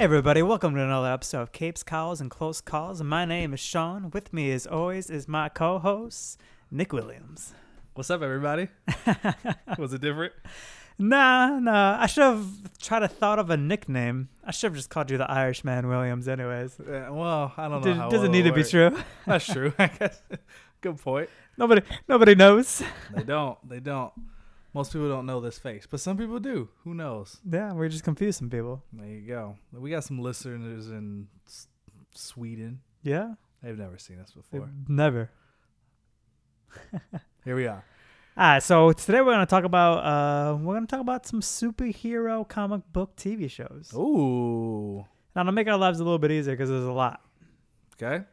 Hey everybody, welcome to another episode of Capes, Cows, and Close Calls. My name is Sean. With me, as always, is my co-host Nick Williams. What's up, everybody? Was it different? Nah, nah. I should have tried to thought of a nickname. I should have just called you the Irishman Williams, anyways. Uh, well, I don't know. Doesn't well need to be true. That's true. I guess. Good point. Nobody, nobody knows. They don't. They don't. Most people don't know this face, but some people do. Who knows? Yeah, we're just confusing people. There you go. We got some listeners in S- Sweden. Yeah, They've never seen us They've before. never. Here we are. All right, so today we're gonna talk about uh, we're gonna talk about some superhero comic book TV shows. Ooh. Now to make our lives a little bit easier because there's a lot. Okay.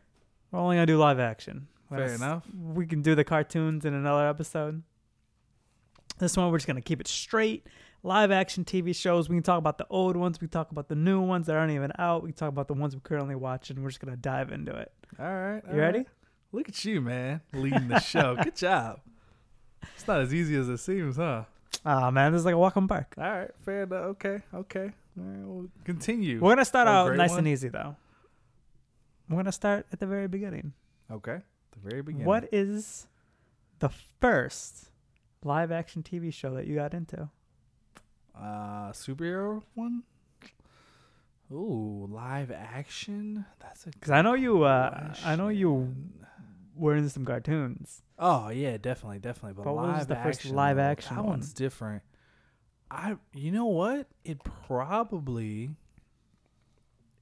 We're only gonna do live action. We're Fair gonna enough. We can do the cartoons in another episode. This one we're just gonna keep it straight. Live action TV shows. We can talk about the old ones. We can talk about the new ones that aren't even out. We can talk about the ones we're currently watching. We're just gonna dive into it. All right. all You ready? right. Look at you, man, leading the show. Good job. It's not as easy as it seems, huh? Ah man, this is like a walk in the park. All right. Fair enough. Okay. Okay. All right, we'll continue. We're gonna start Oh, out nice one. and easy though. We're gonna start at the very beginning. Okay. The very beginning. What is the first live action TV show that you got into? Uh, superhero one. Ooh, live action. That's a. Because I know you. Uh, I know you were into some cartoons. Oh yeah, definitely, definitely. But, But what was live the first live action That one? one's different. I. You know what? It probably.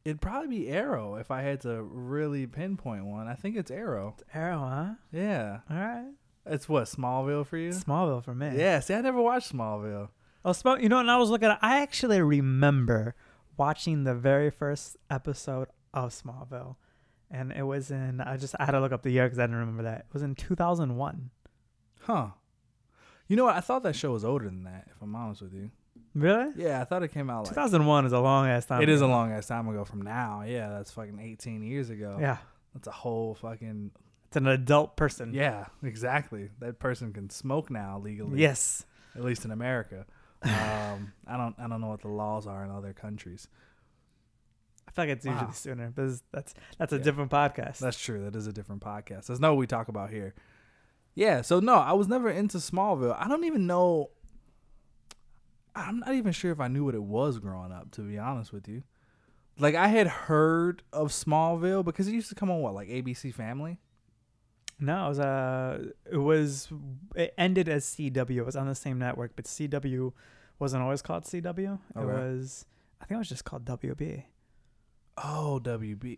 It'd probably be Arrow if I had to really pinpoint one. I think it's Arrow. Arrow, huh? Yeah, All right. It's what Smallville for you. Smallville for me. Yeah, see, I never watched Smallville. Oh, Small. You know, and I was looking. At, I actually remember watching the very first episode of Smallville, and it was in. I just I had to look up the year because I didn't remember that. It was in 2001. Huh. You know what? I thought that show was older than that. If I'm honest with you. Really? Yeah, I thought it came out like 2001 is a long ass time. It is a long ass time ago from now. Yeah, that's fucking 18 years ago. Yeah, That's a whole fucking. It's an adult person. Yeah, exactly. That person can smoke now legally. Yes. At least in America. Um, I don't. I don't know what the laws are in other countries. I feel like it's usually Wow. sooner, but that's that's a Yeah. different podcast. That's true. That is a different podcast. That's not what we talk about here. Yeah. So no, I was never into Smallville. I don't even know. I'm not even sure if I knew what it was growing up. To be honest with you, like I had heard of Smallville because it used to come on what like ABC Family. No, it was uh, it was it ended as CW. It was on the same network, but CW wasn't always called CW. It Okay. was I think it was just called WB. Oh, WB.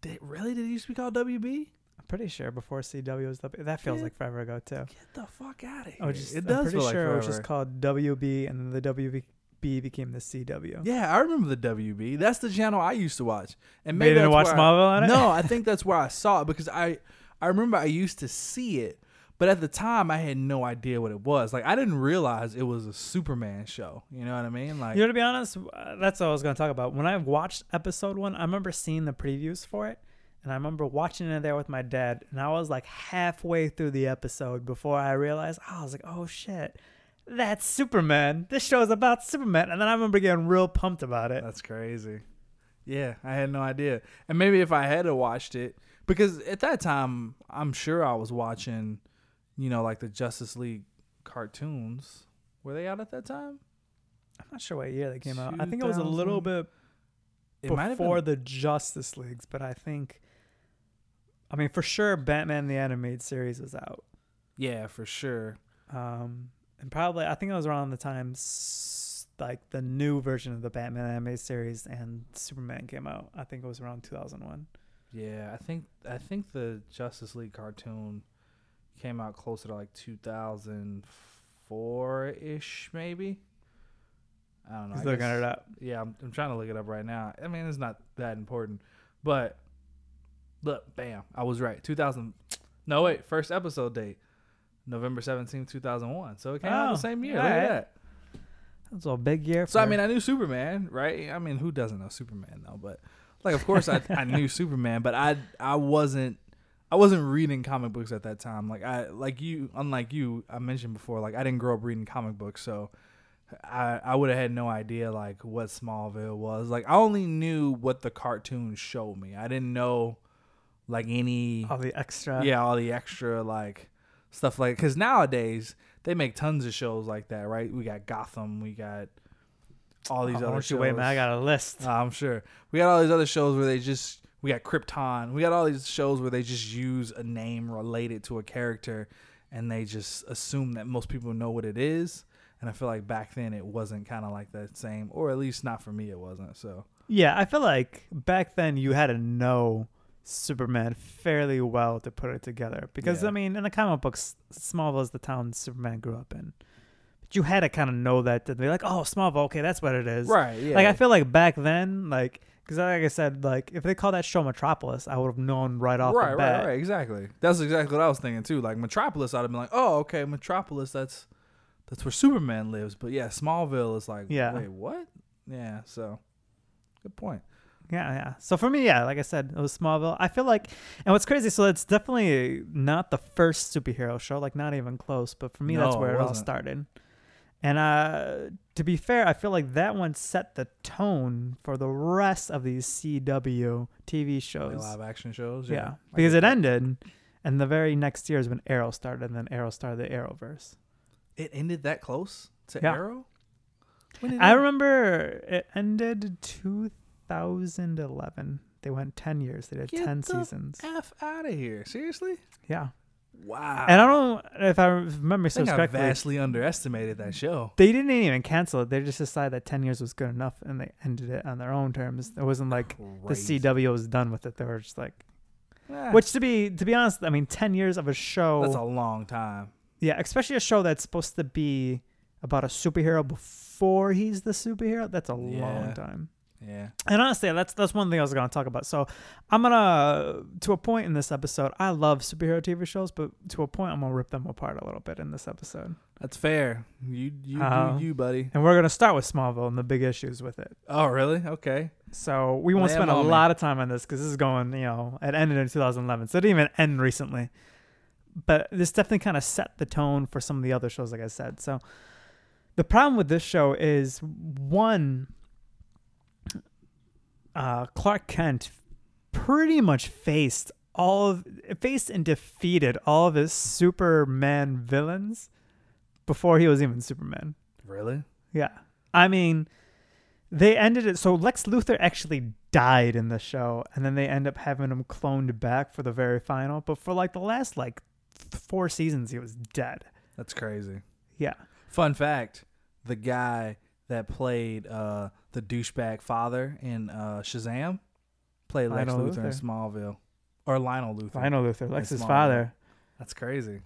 Did really? Did it used to be called WB? I'm pretty sure before CW was W. That feels Yeah. like forever ago too. Get the fuck out of here! Oh, just, it I'm does pretty feel like sure it was forever. just called WB, and then the WB became the CW. Yeah, I remember the WB. That's the channel I used to watch. And They maybe didn't that's watch where I- Smallville on it. No, I think that's where I saw it because I I remember I used to see it, but at the time I had no idea what it was. Like I didn't realize it was a Superman show. You know what I mean? Like You know, to be honest, uh, that's what I was going to talk about. When I watched episode one, I remember seeing the previews for it, and I remember watching it there with my dad, and I was like halfway through the episode before I realized, I was like, oh shit, that's Superman. This show is about Superman. And then I remember getting real pumped about it. That's crazy. Yeah, I had no idea. And maybe if I had watched it, because at that time, I'm sure I was watching, you know, like the Justice League cartoons. Were they out at that time? I'm not sure what year they came out. I think it was a little bit It might have before the Justice Leagues, but I think, I mean, for sure, Batman the Animated Series was out. Yeah, for sure. um, and probably I think it was around the time like the new version of the Batman animated series and Superman came out. I think it was around 2001. Yeah, I think I think the Justice League cartoon came out closer to like 2004 ish, maybe. I don't know. He's I looking guess- it up. Yeah, I'm, I'm trying to look it up right now. I mean, it's not that important, but look, bam, I was right. 2000. No, wait. First episode date, November seventeenth, two thousand one. So it came out Oh, the same year. Look alright. at that. That's a big year. So I mean, I knew Superman, right? I mean, who doesn't know Superman though? But like, of course, I I knew Superman, but I I wasn't I wasn't reading comic books at that time. Like I like you, unlike you, I mentioned before. Like I didn't grow up reading comic books, so I I would have had no idea like what Smallville was. Like I only knew what the cartoons showed me. I didn't know like any all the extra. yeah all the extra like stuff like because nowadays they make tons of shows like that right we got gotham we got all these Oh, other shows wait, man. I got a list. Uh, i'm sure we got all these other shows where they just we got krypton we got all these shows where they just use a name related to a character and they just assume that most people know what it is and i feel like back then it wasn't kind of like that same or at least not for me it wasn't so Yeah, I feel like back then you had to know Superman fairly well to put it together because Yeah. I mean, in the comic books, Smallville is the town Superman grew up in. But you had to kind of know that to be like, oh, Smallville, okay, that's what it is. right yeah Like I feel like back then, like because like I said, like if they called that show Metropolis, I would have known right off right, the bat. right, right, exactly. That's exactly what I was thinking too. Like Metropolis, I'd have been like, oh, okay, Metropolis. That's that's where Superman lives. But yeah, Smallville is like, Yeah. wait, what? Yeah, so good point. Yeah, yeah. So for me, yeah, like I said, it was Smallville. I feel like, and what's crazy, so it's definitely not the first superhero show, like not even close. But for me, that's where it it all started. And uh, to be fair, I feel like that one set the tone for the rest of these CW TV shows. live action shows. yeah, Yeah, because it ended, and the very next year is when Arrow started, and then Arrow started the Arrowverse. It ended that close to Yeah. Arrow. When did I remember it ended 2011. They went 10 years. They did Get 10 the seasons. F out of here. Seriously? Yeah. Wow. And I don't if I remember so think I vastly underestimated that show. They didn't even cancel it. They just decided that 10 years was good enough and they ended it on their own terms. It wasn't like Crazy. the CW was done with it. They were just like Eh, which to be to be honest, I mean 10 years of a show. that's a long time. yeah, especially a show that's supposed to be about a superhero before he's the superhero. That's a long time. Yeah. And honestly, that's that's one thing I was gonna talk about. So I'm gonna to a point in this episode. I love superhero TV shows, but to a point, I'm gonna rip them apart a little bit in this episode. That's fair. You you Uh, do you, buddy. And we're gonna start with Smallville and the big issues with it. Oh, really? Okay. So we won't Lay spend a me. lot of time on this because this is going, you know, it ended in 2011, so it didn't even end recently. But this definitely kind of set the tone for some of the other shows, like I said. So the problem with this show is one, uh, Clark Kent pretty much faced all of faced and defeated all of his Superman villains before he was even Superman. Really? Yeah. I mean, they ended it. So Lex Luthor actually died in the show, and then they end up having him cloned back for the very final. But for like the last like four seasons, he was dead. That's crazy. Yeah. Fun fact: the guy that played uh, the douchebag father in uh, Shazam played Lex Lionel Luthor, in Smallville, or Lionel Luthor. Lionel Luthor, Lex's Smallville. father. That's crazy.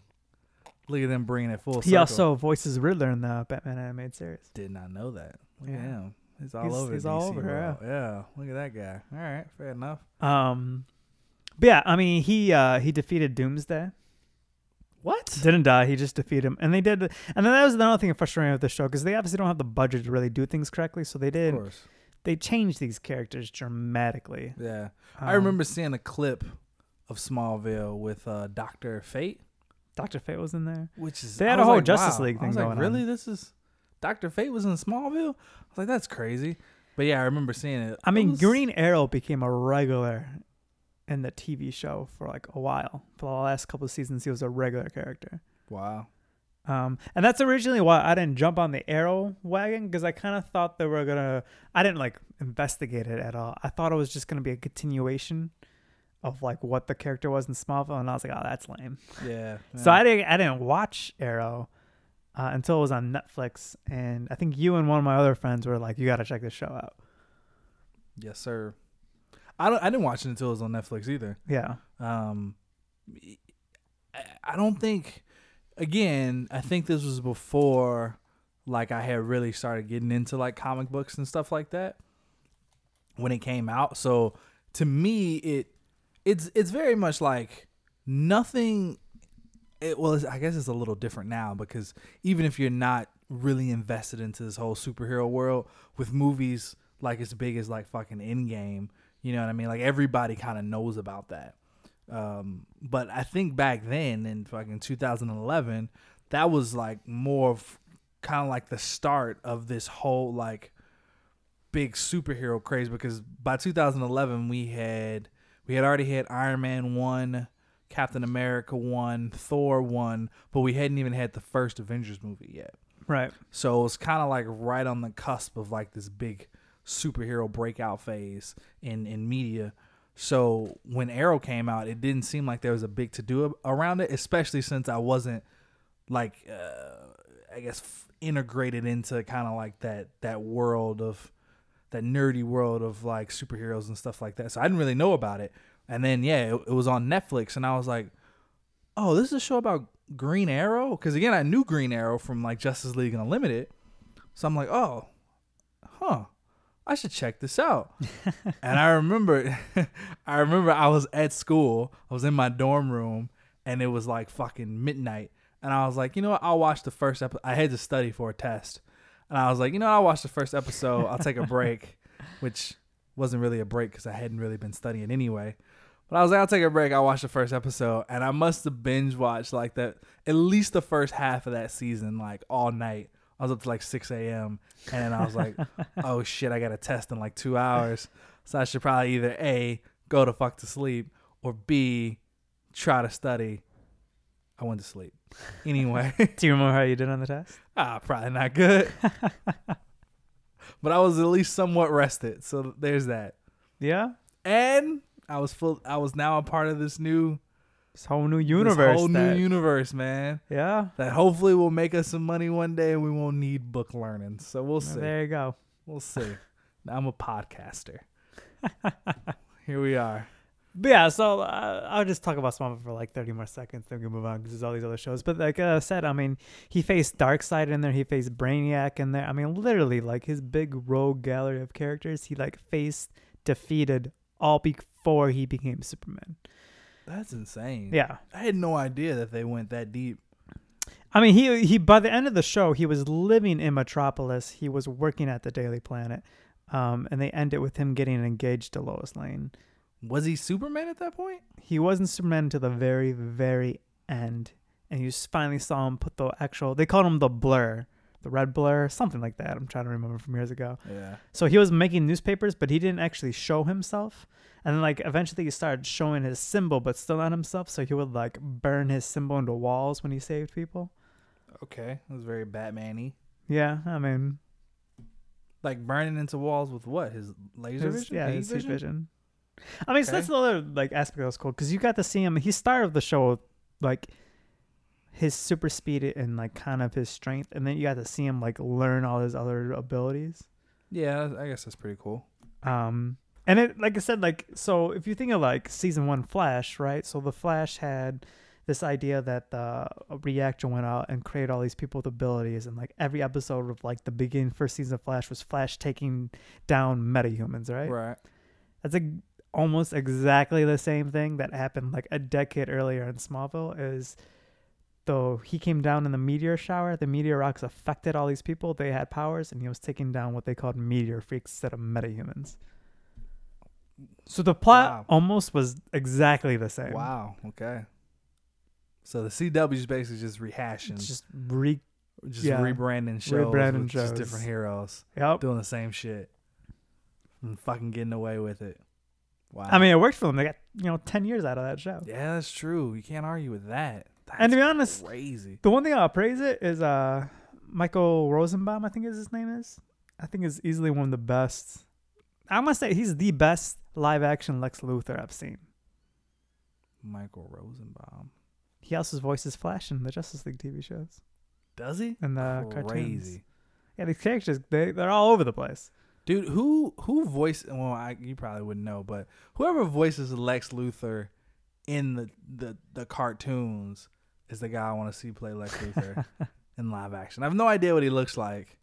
Look at them bringing it full He circle. also voices Riddler in the Batman animated series. did not know that. Look at Yeah. him. He's all He's- over. he's DC all over, world. Yeah. Look at that guy. All right. Fair enough. Um, but yeah, I mean, he uh he defeated Doomsday. What? Didn't die. He just defeated him, and they did. And then that was another thing frustrating with the show because they obviously don't have the budget to really do things correctly. So they Of did. course. They changed these characters dramatically. Yeah. I Um, remember seeing a clip of Smallville with uh, Doctor Fate, Doctor Fate was in there. which is They had a whole like, Justice wow. League I thing was like, going really? on. Really, this is Doctor Fate was in Smallville. I was like, that's crazy. But yeah, I remember seeing it. I It mean, was- Green Arrow became a regular in the TV show for like a while. For the last couple of seasons, he was a regular character. Wow. Um, and that's originally why I didn't jump on the Arrow wagon because I kind of thought they were gonna. I didn't like investigate it at all. I thought it was just gonna be a continuation of like what the character was in Smallville, and I was like, oh, that's lame. Yeah. So. I didn't. I didn't watch Arrow uh, until it was on Netflix, and I think you and one of my other friends were like, you got to check this show out. yes, sir. I don't. I didn't watch it until it was on Netflix either. Yeah. Um, I- don't think. Again, I think this was before, like, I had really started getting into like comic books and stuff like that when it came out. So to me, it it's it's very much like nothing. It, well, it's, I guess it's a little different now because even if you're not really invested into this whole superhero world, with movies like as big as like fucking Endgame, you know what I mean? Like everybody kind of knows about that. Um, but I think back then in fucking 2011, that was like more of kind of like the start of this whole like big superhero craze because by 2011 we had we had already had Iron Man 1, Captain America 1, Thor 1, but we hadn't even had the first Avengers movie yet. Right. So it was kind of like right on the cusp of like this big superhero breakout phase in in media. So when Arrow came out, it didn't seem like there was a big to do around it, especially since I wasn't like uh, I guess f- integrated into kind of like that that world of that nerdy world of like superheroes and stuff like that. So I didn't really know about it. And then yeah, it, it was on Netflix, and I was like, oh, this is a show about Green Arrow? Because again, I knew Green Arrow from like Justice League Unlimited, so I'm like, oh. I should check this out. and I remember I remember I was at school. I was in my dorm room and it was like fucking midnight. And I was like, you know what? I'll watch the first episode. I had to study for a test. And I was like, you know, I'll watch the first episode. I'll take a break, which wasn't really a break because I hadn't really been studying anyway. But I was like, I'll take a break. I'll watch the first episode. And I must have binge watched like that, at least the first half of that season, like all night. I was up to like 6 a.m. And then I was like, oh shit, I got a test in like two hours. So I should probably either A, go to fuck to sleep, or B, try to study. I went to sleep. Anyway, Do you remember how you did on the test? ah, probably not good. but I was at least somewhat rested. So there's that. Yeah. And I was full I was now a part of this new This whole new universe. this whole that- new universe, man. yeah. That hopefully will make us some money one day and we won't need book learning. So we'll see. There you go. We'll see. I'm a podcaster. Here we are. But yeah, so uh, I'll just talk about Smallville for like 30 more seconds, then we can move on because there's all these other shows. But like I said, I mean, he faced Darkseid in there, he faced Brainiac in there. I mean, literally, like his big rogue gallery of characters, he like faced, defeated all before he became Superman. That's insane. Yeah. I had no idea that they went that deep. I mean, he he by the end of the show, he was living in Metropolis. He was working at the Daily Planet, um, and they end it with him getting engaged to Lois Lane. Was he Superman at that point? He wasn't Superman to the very very end, and you finally saw him put the actual. They called him the Blur, the Red Blur, something like that. I'm trying to remember from years ago. Yeah. So he was making newspapers, but he didn't actually show himself. And then, like, eventually he started showing his symbol, but still not himself. So he would, like, burn his symbol into walls when he saved people. Okay. It was very Batman-y. Yeah, I mean, Like burning into walls with what? His laser his, vision? yeah, his heat vision. I mean, so that's Okay. another like aspect that was cool because you got to see him. He started the show with, like his super speed and like kind of his strength, and then you got to see him like learn all his other abilities. Yeah, I guess that's pretty cool. Um, and it, like I said, like so, if you think of like season one Flash, right? So the Flash had this idea that the uh, reactor went out and created all these people with abilities, and like every episode of like the beginning first season of Flash was Flash taking down metahumans, right? Right. That's like almost exactly the same thing that happened like a decade earlier in Smallville. Is though he came down in the meteor shower, the meteor rocks affected all these people. They had powers, and he was taking down what they called meteor freaks instead of metahumans. So the plot Wow. almost was exactly the same. Wow. Okay. So the CW is basically just rehashing, It's just, just re. yeah. rebranding shows Rebranding with just different heroes Yep. doing the same shit and fucking getting away with it. Wow. I mean, it worked for them. They got you know ten years out of that show. yeah, that's true. You can't argue with that. That's And to be honest, crazy. The one thing I'll praise it is uh Michael Rosenbaum, I think is his name is. I think is easily one of the best. I must say he's the best live action Lex Luthor I've seen. Michael Rosenbaum. He also voices Flash in the Justice League TV shows Does he? and the cartoons. Crazy. Yeah, these characters they they're all over the place. Dude, who who voice? Well, I, you probably wouldn't know, but whoever voices Lex Luthor in the the, the cartoons is the guy I want to see play Lex Luthor in live action. I have no idea what he looks like,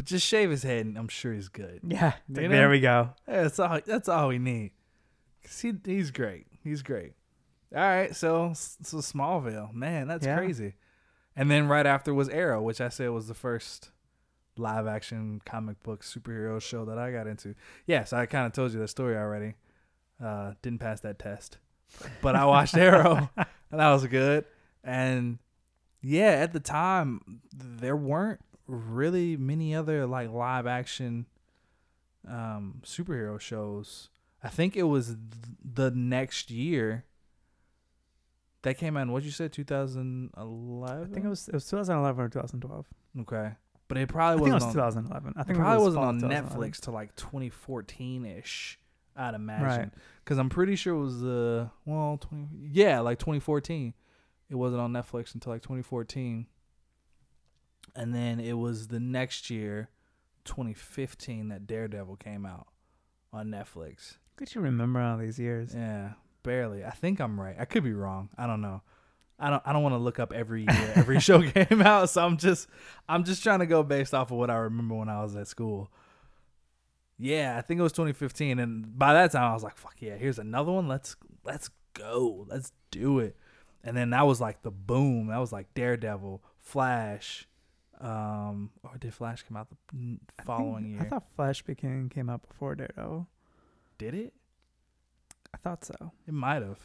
but just shave his head, and I'm sure he's good. Yeah, You there we go. Yeah, that's all. That's all we need. 'Cause he he's great. He's great. All right, so so Smallville, man, that's Yeah. crazy. And then right after was Arrow, which I said was the first live action comic book superhero show that I got into. Yes, I kind of told you that story already. Uh, didn't pass that test, but I watched Arrow, and that was good. And yeah, at the time there weren't really many other like live action um, superhero shows. I think it was th- the next year that came out. What'd you say? 2011. I think it was it was 2011 or 2012. okay, but it probably think it was on. 2011. I It think probably it was wasn't on Netflix till like 2014 ish. I'd imagine Right. because I'm pretty sure it was the well 20 yeah like 2014. It wasn't on Netflix until like 2014, and then it was the next year, 2015, that Daredevil came out on Netflix. Could you remember all these years? Yeah, barely. I think I'm right. I could be wrong. I don't know. I don't. I don't want to look up every year every show came out. So I'm just. I'm just trying to go based off of what I remember when I was at school. Yeah, I think it was 2015, and by that time I was like, "Fuck yeah, here's another one. Let's let's go. Let's do it." And then that was like the boom. That was like Daredevil, Flash. Um, or did Flash come out the n- I think- following year? I thought Flash became came out before Daredevil. did it? I thought so. It might have.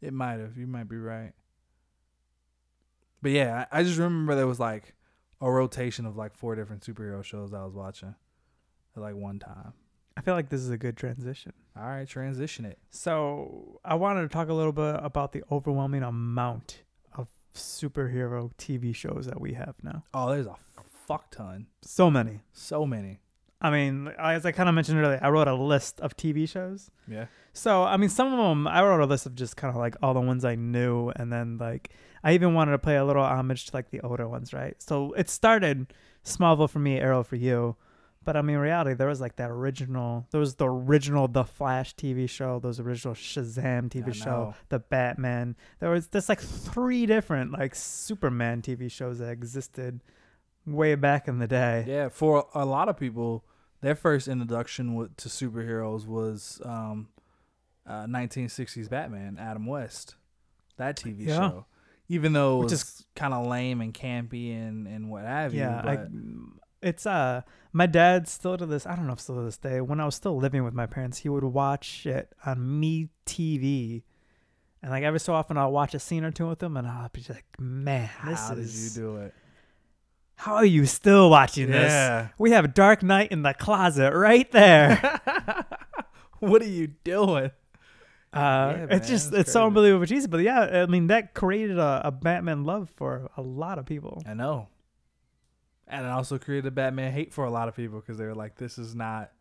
It might have. You might be right. But yeah, I, I just remember there was like a rotation of like four different superhero shows I was watching at like one time. I feel like this is a good transition. All right, transition it. So I wanted to talk a little bit about the overwhelming amount superhero TV shows that we have now. Oh, there's a fuck ton. So many. So many. I mean, as I kind of mentioned earlier, I wrote a list of TV shows. Yeah. So, I mean, some of them, I wrote a list of just kind of like all the ones I knew. And then, like, I even wanted to play a little homage to like the older ones, right? So it started Smallville for me, Arrow for you. But I mean, reality, there was like that original, there was the original The Flash TV show, those original Shazam TV show, the Batman. There was there's like three different like Superman TV shows that existed way back in the day. Yeah, for a lot of people, their first introduction to superheroes was um, uh, 1960s Batman, Adam West, that TV Yeah. show. Even though it was kind of lame and campy and, and what have you. Yeah, but I, it's uh, my dad still to this. I don't know if still to this day. When I was still living with my parents, he would watch it on Me TV, and like every so often, I'll watch a scene or two with him, and I'll be like, "Man, this how did is you do it? how are you still watching this? We have Dark Knight in the closet right there." what are you doing? Uh, man, it's just that's it's so unbelievable cheesy, but yeah, I mean that created a, a Batman love for a lot of people. I know. And it also created a Batman hate for a lot of people because they were like, "This is not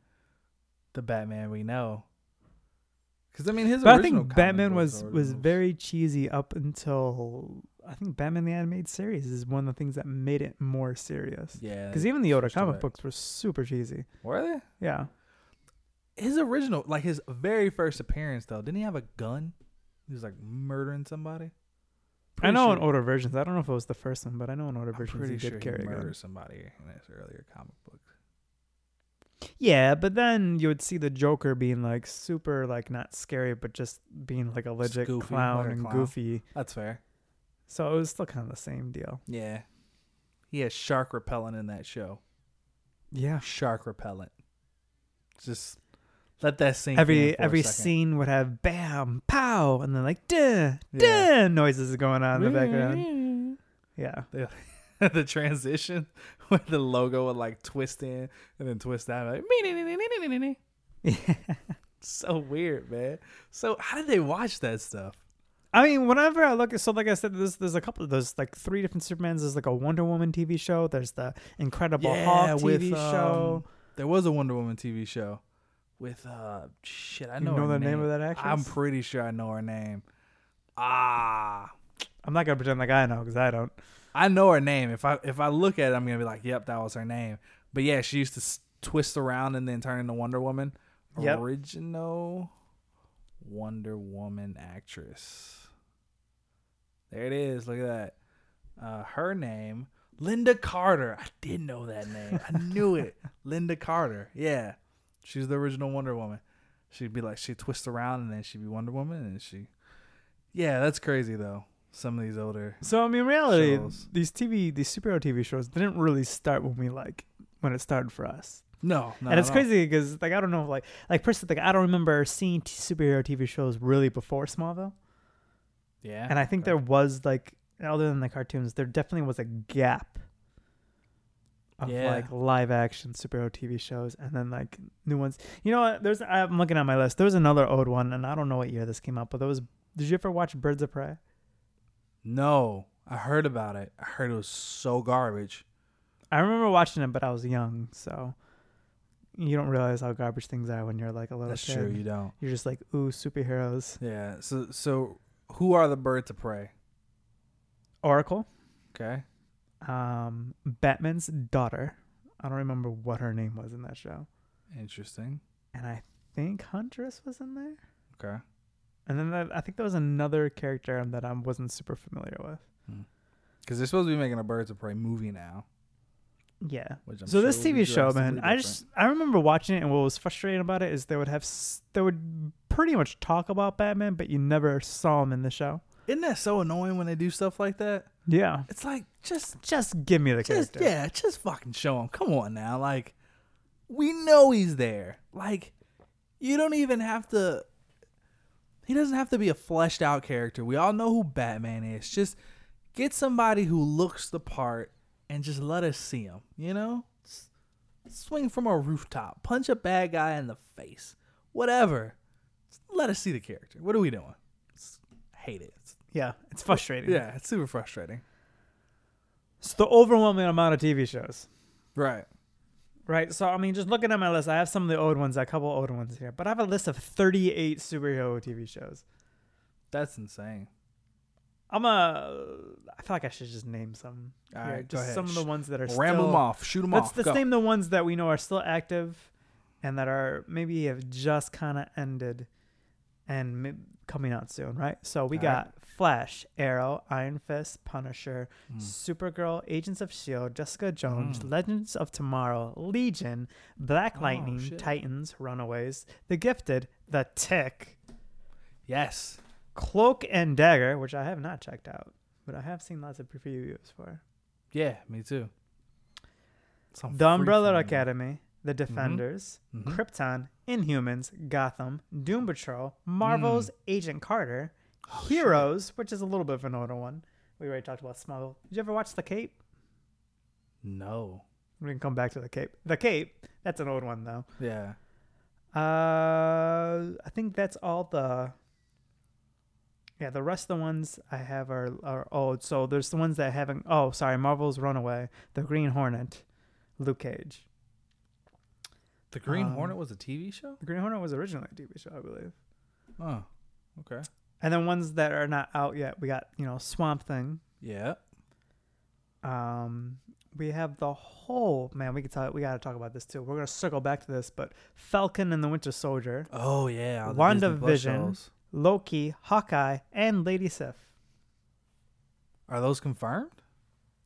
the Batman we know." Because I mean, his But I think Batman was was very cheesy up until I think Batman the animated series is one of the things that made it more serious. yeah. Because even the older comic back. books were super cheesy. were they? Yeah, His original, like his very first appearance, though, didn't he have a gun? He was like murdering somebody. I know in sure- older versions. I don't know if it was the first one, but I know in older I'm versions he sure did carry murdered gun. somebody in his earlier comic book. Yeah, but then you would see the Joker being like super like not scary, but just being like a legit goofy, clown and clown. goofy. That's fair. So it was still kind of the same deal. Yeah. He has shark repellent in that show. Yeah. Shark repellent. Just let that sink Every every scene would have bam, pow, and then like duh, Yeah. duh noises going on in the background. Yeah. the transition where the logo would like twist in and then twist out like so weird, man. So how did they watch that stuff? I mean, whenever I look at so like I said, there's there's a couple of those like three different Supermans. There's like a Wonder Woman TV show. There's the Incredible Hulk TV show. um, there was a Wonder Woman TV show with uh shit. I You know, know her the name of that actress? I'm pretty sure I know her name. Ah, I'm not gonna pretend like I know because I don't. I know her name. If I if I look at it, I'm gonna be like, "Yep, that was her name." But yeah, she used to s- twist around and then turn into Wonder Woman. Yep. Original Wonder Woman actress. There it is. Look at that. Uh, her name, Lynda Carter. I did know that name. I knew it. Lynda Carter. Yeah, she's the original Wonder Woman. She'd be like, she'd twist around and then she'd be Wonder Woman, and she Yeah, that's crazy though. Some of these older. So I mean, reality, Shows. these TV, these superhero TV shows didn't really start when we like when it started for us. No, no. and it's no. crazy because like I don't know, like like personally, like I don't remember seeing t- superhero TV shows really before Smallville. Yeah. And I think okay. there was like, other than the cartoons, there definitely was a gap of Yeah. like live action superhero TV shows, and then like new ones. You know what? There's I'm looking at my list. There was another old one, and I don't know what year this came out, but there was. Did you ever watch Birds of Prey? No, I heard about it. I heard it was so garbage. I remember watching it, but I was young, so you don't realize how garbage things are when you're like a little That's kid. true. You don't. You're just like, ooh, superheroes. Yeah. So so who are the birds of prey? Oracle, Okay. Um, Batman's daughter. I don't remember what her name was in that show. Interesting. and I think Huntress was in there. Okay. And then I think there was another character that I wasn't super familiar with. Because they're supposed to be making a birds of prey movie now. Yeah. Which I'm so this sure will be TV show, man, I different. just I remember watching it, and what was frustrating about it is they would have s- they would pretty much talk about Batman, but you never saw him in the show. Isn't that so annoying when they do stuff like that? Yeah. It's like just Just give me the just character. yeah, just fucking show him. Come on now, like we know he's there. Like you don't even have to. He doesn't have to be a fleshed out character. We all know who Batman is. Just get somebody who looks the part and just let us see him. You know, S- swing from a rooftop, punch a bad guy in the face, whatever. Just let us see the character. What are we doing? It's- hate it. Yeah, it's frustrating. yeah, it's super frustrating. It's the overwhelming amount of TV shows. Right. Right. So I mean, just looking at my list, I have some of the old ones, a couple old ones here, but I have a list of 38 superhero TV shows. That's insane. I'm a. I feel like I should just name some. All here, right, go just ahead. some of the ones that are Ramble still, them off. Shoot them Let's, off. let's Go. name the ones that we know are still active, and that are maybe have just kind of ended, and mi- coming out soon. Right. So we All got right. Flash, Arrow, Iron Fist, Punisher, Mm. Supergirl, Agents of Shield, Jessica Jones, Mm. Legends of Tomorrow, Legion, Black Oh, Lightning. Titans, Runaways, The Gifted, The Tick, Yes. Cloak and Dagger, which I have not checked out, but I have seen lots of previews for. Yeah, me too. On The Umbrella. Academy, The Defenders, Mhm. Krypton, Inhumans, Gotham, Doom Patrol, Marvel's Agent Carter, Mm. Oh, shit. Heroes, which is a little bit of an older one. We already talked about Smallville. Did you ever watch The Cape? No. We can come back to The Cape. The Cape, that's an old one though. Yeah. Uh, I think that's all the. Yeah, the rest of the ones I have are are old. So there's the ones that haven't. Oh, sorry, Marvel's Runaway, The Green Hornet, Luke Cage. The Green Um, Hornet was a TV show? The Green Hornet was originally a TV show, I believe. Oh. Okay. And then ones that are not out yet, we got you know Swamp Thing. Yeah. Um, we have the whole man. We can talk. We got to talk about this too. We're gonna circle back to this, but Falcon and the Winter Soldier, Oh yeah. Wanda the Disney Plus WandaVision. shows. Loki, Hawkeye, and Lady Sif. Are those confirmed?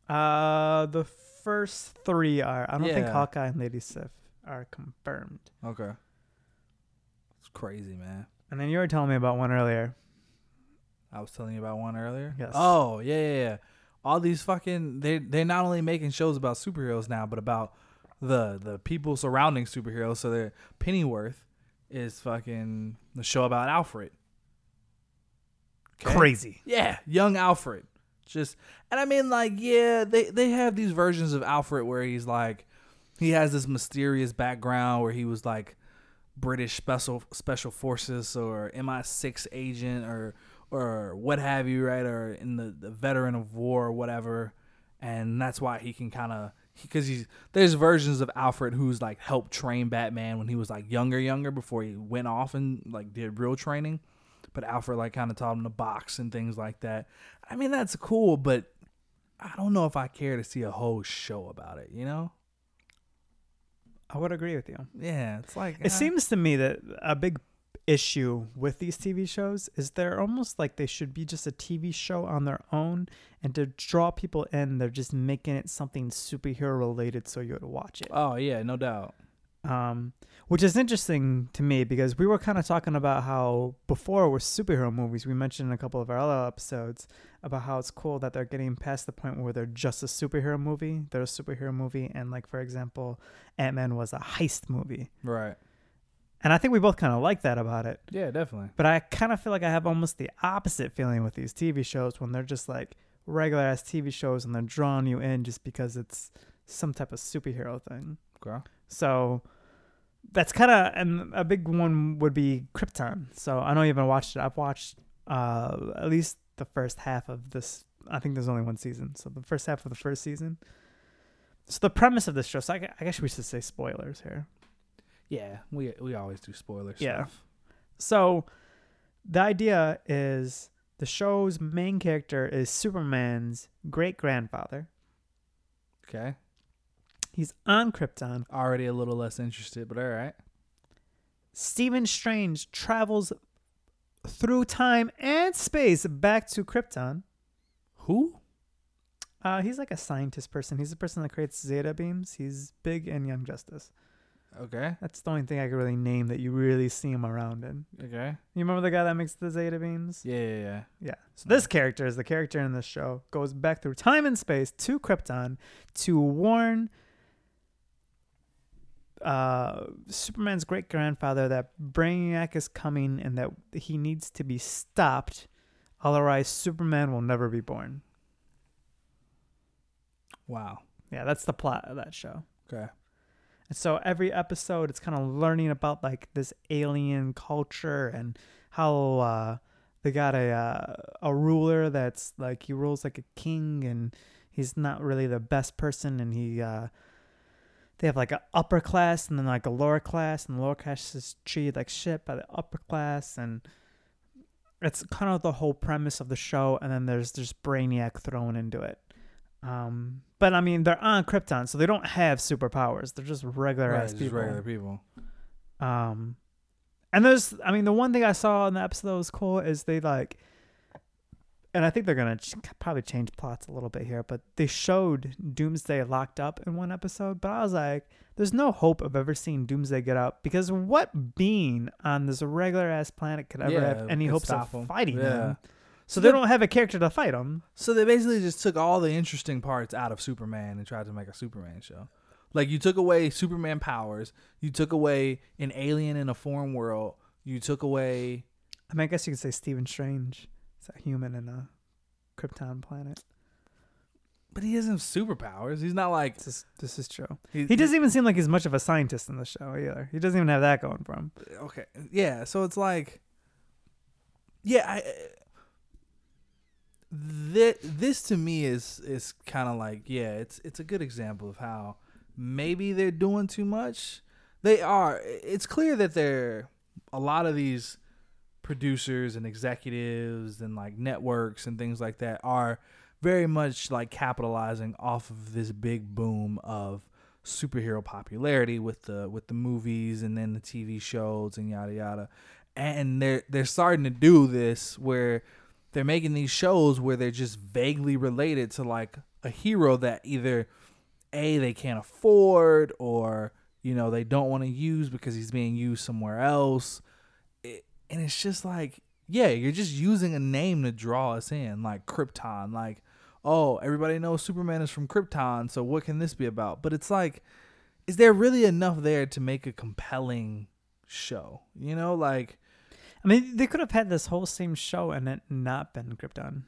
Uh, the first three are. I don't think Hawkeye and Lady Sif are confirmed. Okay. It's crazy, man. And then you were telling me about one earlier. I was telling you about one earlier. Yes. Oh yeah, yeah, yeah. All these fucking they they're not only making shows about superheroes now, but about the the people surrounding superheroes. So they're Pennyworth is fucking the show about Alfred. Okay? Crazy. Yeah, young Alfred. Just and I mean like yeah, they they have these versions of Alfred where he's like he has this mysterious background where he was like British special special forces or MI6 agent or or what have you, right? Or in the, the veteran of war or whatever. And that's why he can kind of because he's there's versions of Alfred who's like helped train Batman when he was like younger, younger before he went off and like did real training. But Alfred like kind of taught him to box and things like that. I mean that's cool, but I don't know if I care to see a whole show about it. You know? I would agree with you. Yeah, it's like It uh, seems to me that a big issue with these TV shows is they're almost like they should be just a TV show on their own, and to draw people in, they're just making it something superhero related so you would watch it. Oh yeah, no doubt. Um, which is interesting to me because we were kind of talking about how before with superhero movies, we mentioned in a couple of our other episodes about how it's cool that they're getting past the point where they're just a superhero movie. They're a superhero movie, and like for example, Ant Man was a heist movie, Right. and I think we both kind of like that about it. Yeah, definitely. But I kind of feel like I have almost the opposite feeling with these TV shows when they're just like regular ass TV shows and they're drawing you in just because it's some type of superhero thing. Okay. So that's kind of and a big one would be Krypton. So I know you haven't watched it. I've watched uh, at least the first half of this. I think there's only one season, so the first half of the first season. So the premise of this show. So I, I guess we should say spoilers here. Yeah, we we always do spoilers. Yeah. So the idea is the show's main character is Superman's great grandfather. Okay. He's on Krypton. Already a little less interested, but all right. Stephen Strange travels through time and space back to Krypton. Who? Uh, he's like a scientist person. He's the person that creates Zeta beams. He's big in Young Justice. Okay. That's the only thing I could really name that you really see him around in. Okay. You remember the guy that makes the Zeta beams? Yeah, yeah, yeah. Yeah. So this character is the character in this show goes back through time and space to Krypton to warn uh, Superman's great grandfather that Brainiac is coming and that he needs to be stopped, otherwise Superman will never be born. Wow. Yeah, that's the plot of that show. Okay. And so every episode, it's kind of learning about like this alien culture and how uh, they got a uh, a ruler that's like he rules like a king and he's not really the best person and he uh, they have like an upper class and then like a lower class and the lower class is treated like shit by the upper class and it's kind of the whole premise of the show and then there's just brainiac thrown into it um, but I mean, they're on Krypton, so they don't have superpowers. They're just regular Right, ass just people. regular people. Um, and there's, I mean, the one thing I saw in the episode that was cool is they like, and I think they're gonna ch- probably change plots a little bit here, but they showed Doomsday locked up in one episode. But I was like, there's no hope of ever seeing Doomsday get out because what being on this regular ass planet could ever Yeah, have any hopes of 'em. fighting Yeah. him? So So they the- don't have a character to fight him. So they basically just took all the interesting parts out of Superman and tried to make a Superman show. Like you took away Superman powers, you took away an alien in a foreign world, you took away I mean, I guess you could say Stephen Strange is a human in a Krypton planet. but he doesn't have superpowers. He's not like This is this is true. he, He doesn't even seem like he's much of a scientist in the show either. He doesn't even have that going for him. okay. Yeah, so it's like yeah, I this, this to me is is kind of like yeah, it's it's a good example of how maybe they're doing too much. They are. It's clear that they're a lot of these producers and executives and like networks and things like that are very much like capitalizing off of this big boom of superhero popularity with the with the movies and then the TV shows and yada yada. And they're they're starting to do this where they're making these shows where they're just vaguely related to like a hero that either a they can't afford or you know they don't want to use because he's being used somewhere else and it's just like yeah you're just using a name to draw us in like krypton like oh everybody knows superman is from krypton so what can this be about but it's like is there really enough there to make a compelling show you know like I mean, they could have had this whole same show and it not been Krypton.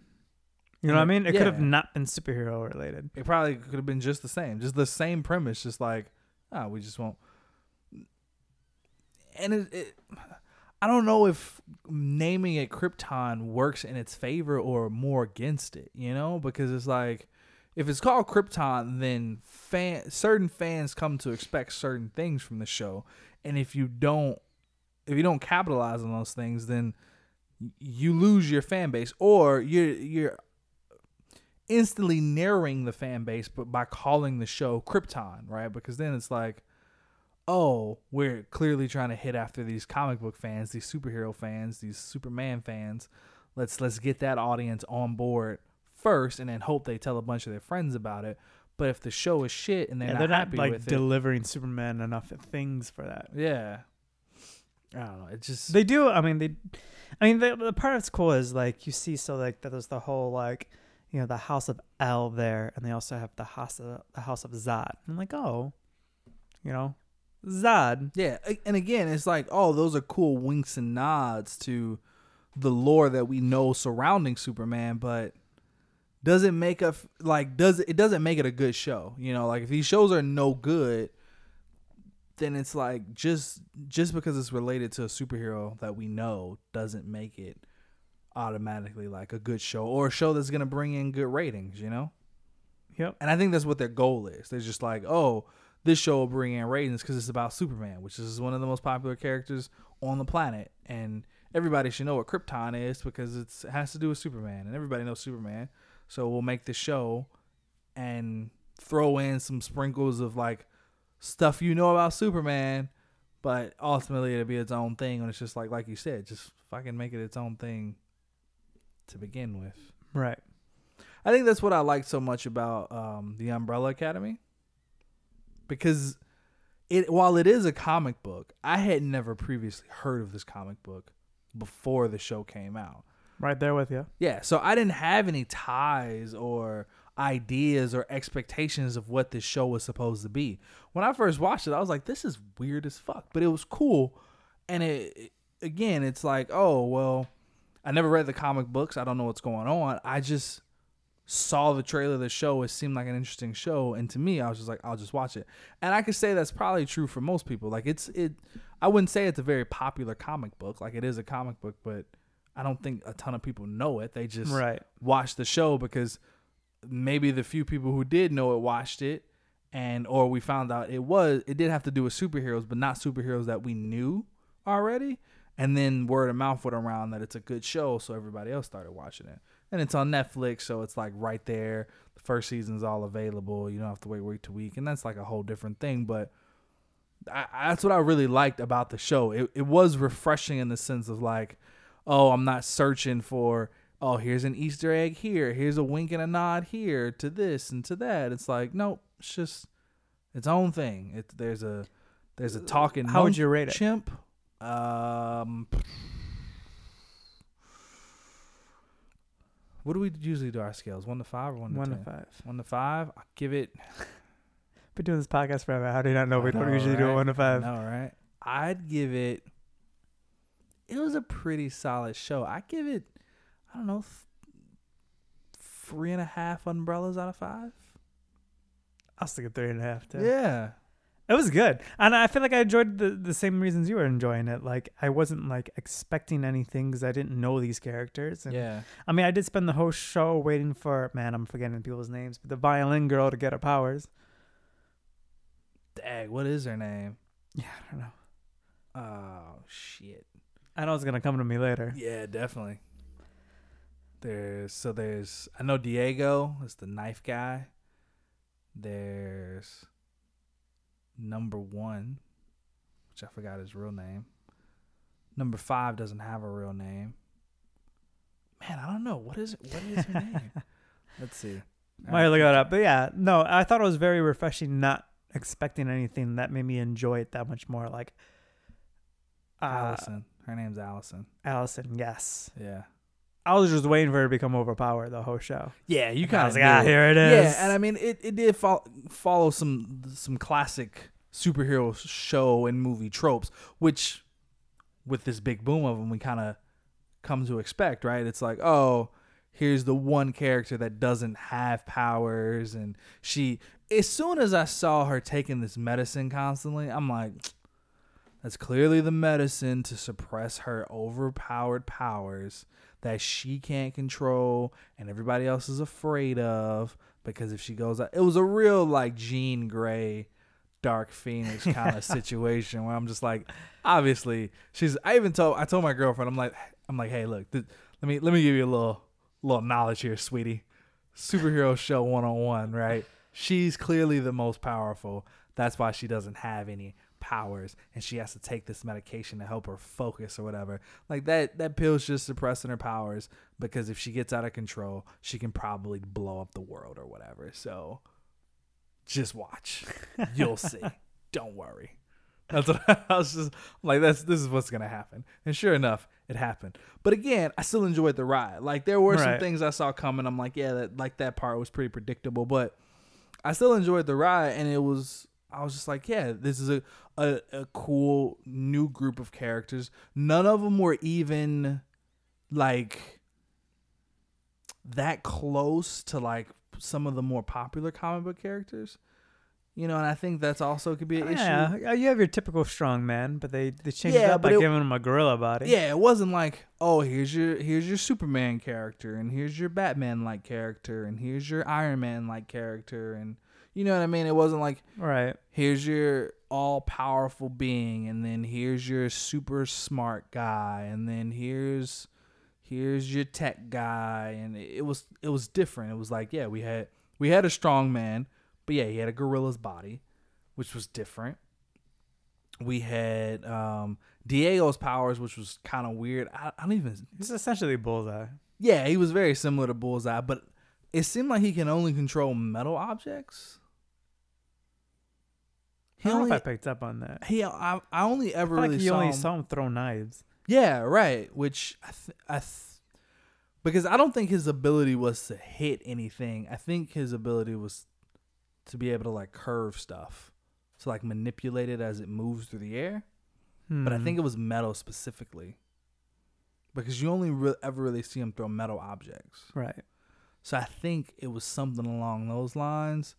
You know what I mean? It could have not been superhero related. it probably could have been just the same just the same premise just like ah we just won't and it, it i don't know if naming it krypton works in its favor or more against it you know because it's like if it's called krypton then fan certain fans come to expect certain things from the show and if you don't if you don't capitalize on those things then you lose your fan base or you're you're instantly narrowing the fan base but by calling the show Krypton, right? Because then it's like, oh, we're clearly trying to hit after these comic book fans, these superhero fans, these Superman fans. Let's let's get that audience on board first and then hope they tell a bunch of their friends about it. But if the show is shit and they're yeah, not they're not happy like with it, delivering Superman enough things for that. yeah, I don't know. It just They do. I mean, they. I mean, the, the part that's cool is like you see, so like that there's the whole like, you know, the House of El there, and they also have the house of the House of Zod. I'm like, oh, you know, Zod. Yeah, and again, it's like, oh, those are cool winks and nods to the lore that we know surrounding Superman, but does it make a like does it, it doesn't make it a good show? You know, like if these shows are no good, then it's like just just because it's related to a superhero that we know doesn't make it automatically like a good show or a show that's gonna bring in good ratings. You know. Yep. And I think that's what their goal is. They're just like, oh, this show will bring in ratings because it's about Superman, which is one of the most popular characters on the planet, and everybody should know what Krypton is because it's, it has to do with Superman, and everybody knows Superman. So we'll make the show and throw in some sprinkles of like stuff you know about Superman, but ultimately it'll be its own thing. And it's just like, like you said, just fucking make it its own thing to begin with. Right. I think that's what I like so much about um, the Umbrella Academy because it while it is a comic book, I had never previously heard of this comic book before the show came out. Right there with you. Yeah, so I didn't have any ties or ideas or expectations of what this show was supposed to be. When I first watched it, I was like, this is weird as fuck, but it was cool. And it it- again, it's like, oh, well, I never read the comic books. I don't know what's going on. I just saw the trailer of the show. It seemed like an interesting show, and to me, I was just like, I'll just watch it. And I could say that's probably true for most people. Like it's it, I wouldn't say it's a very popular comic book. Like it is a comic book, but I don't think a ton of people know it. They just Right. watch the show because maybe the few people who did know it watched it, and or we found out it was it did have to do with superheroes, but not superheroes that we knew already. And then word of mouth went around that it's a good show, so everybody else started watching it. And it's on Netflix, so it's like right there. The first season's all available. You don't have to wait week to week, and that's like a whole different thing. But I, that's what I really liked about the show. It it was refreshing in the sense of like, oh, I'm not searching for oh, here's an Easter egg here, here's a wink and a nod here to this and to that. It's like nope, it's just its own thing. It there's a there's a talking. How would you rate it? Chimp. Um. What do we usually do our scales? One to five or one to One to five. One to five. I give it. Been doing this podcast forever. How do you not know we I don't know, usually do a one to five? No, right? I'd give it. It was a pretty solid show. I give it. I don't know. th- Three and a half umbrellas out of five. I was thinking three and a half too. Yeah. It was good, and I feel like I enjoyed the the same reasons you were enjoying it. Like I wasn't like expecting anything because I didn't know these characters. And, Yeah. I mean, I did spend the whole show waiting for man. I'm forgetting people's names, but the violin girl to get her powers. Dang, what is her name? Yeah, I don't know. Oh shit. I know it's gonna come to me later. Yeah, definitely. There's so there's I know Diego is the knife guy. There's number one, which I forgot his real name. Number five doesn't have a real name. Man, I don't know. What is it? What is her name? Let's see. Might look that up, but yeah, no, I thought it was very refreshing. Not expecting anything that made me enjoy it that much more. Like, uh, Allison. Her name's Allison. Allison, yes. Yeah. I was just waiting for her to become overpowered the whole show. Yeah, you kind of like, ah, here it is. Yeah, and I mean, it, it did fo- follow some some classic superhero show and movie tropes, which with this big boom of them, we kind of come to expect, right? It's like, oh, here's the one character that doesn't have powers, and she. As soon as I saw her taking this medicine constantly, I'm like, that's clearly the medicine to suppress her overpowered powers that she can't control and everybody else is afraid of because if she goes out it was a real like Jean Grey Dark Phoenix kind of situation where I'm just like obviously she's I even told I told my girlfriend I'm like I'm like hey look th- let me let me give you a little little knowledge here sweetie. Superhero show 101 right? She's clearly the most powerful. That's why she doesn't have any powers and she has to take this medication to help her focus or whatever like that that pill's just suppressing her powers because if she gets out of control she can probably blow up the world or whatever so Just watch. You'll see. Don't worry. That's what I was just like. That's this is what's gonna happen, and sure enough, it happened. But again, I still enjoyed the ride. Like there were some things I saw coming. I'm like, yeah, that like that part was pretty predictable, but I still enjoyed the ride, and it was. I was just like, yeah, this is a, a, a cool new group of characters. None of them were even like that close to like some of the more popular comic book characters. You know, and I think that's also could be an issue. Yeah, you have your typical strong man, but they they changed it up by it- giving him a gorilla body. Yeah, it wasn't like, oh, here's your here's your Superman character, and here's your Batman like character, and here's your Iron Man like character, and you know what I mean. It wasn't like Right. here's your all powerful being, and then here's your super smart guy, and then here's here's your tech guy, and it, was it was different. It was like, yeah, we had we had a strong man, but yeah, he had a gorilla's body, which was different. We had um, Diego's powers, which was kind of weird. I, I don't even. it's essentially bullseye. Yeah, he was very similar to Bullseye, but it seemed like he can only control metal objects. He I don't only, know if I picked up on that. he, I, I only ever feel really like you saw only him- saw him throw knives. Yeah, right. Which I, th- I, th- because I don't think his ability was to hit anything. I think his ability was to be able to like curve stuff, to like manipulate it as it moves through the air. But I Hmm. think it was metal specifically, because you only re- ever really see him throw metal objects. right. So I think it was something along those lines.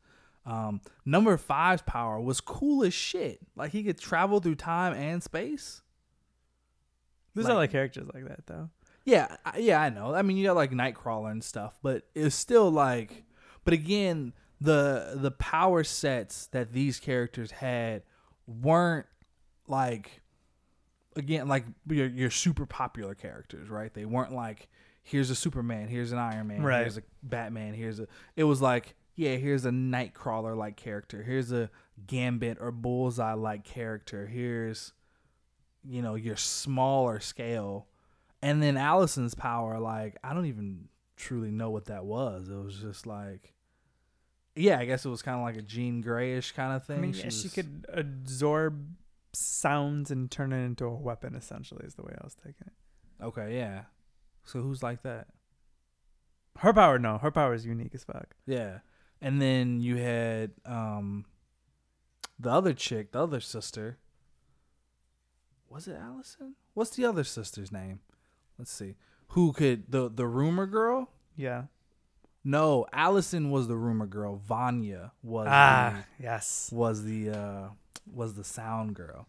Um, number five's power was cool as shit. Like he could travel through time and space. There's Like- other characters like that though. Yeah, yeah, I know. I mean, you got like Nightcrawler and stuff, but it's still like. But again, the the power sets that these characters had weren't like, again, like your your super popular characters, right? They weren't like here's a Superman, here's an Iron Man, Right. here's a Batman, here's a. It was like yeah, here's a Nightcrawler like character, here's a Gambit or Bullseye like character, here's you know your smaller scale and then Allison's power, like I don't even truly know what that was. It was just like, yeah, I guess it was kind of like a Jean Greyish kind of thing. I mean, yeah, she could absorb sounds and turn it into a weapon. Essentially, is the way I was taking it. Okay, yeah. So who's like that? Her power, no, her power is unique as fuck. Yeah, and then you had um, the other chick, the other sister. Was it Allison? What's the other sister's name? Let's see. Who could the the rumor girl? Yeah. No, Allison was the rumor girl. Vanya was Ah, yes. was the uh was the sound girl.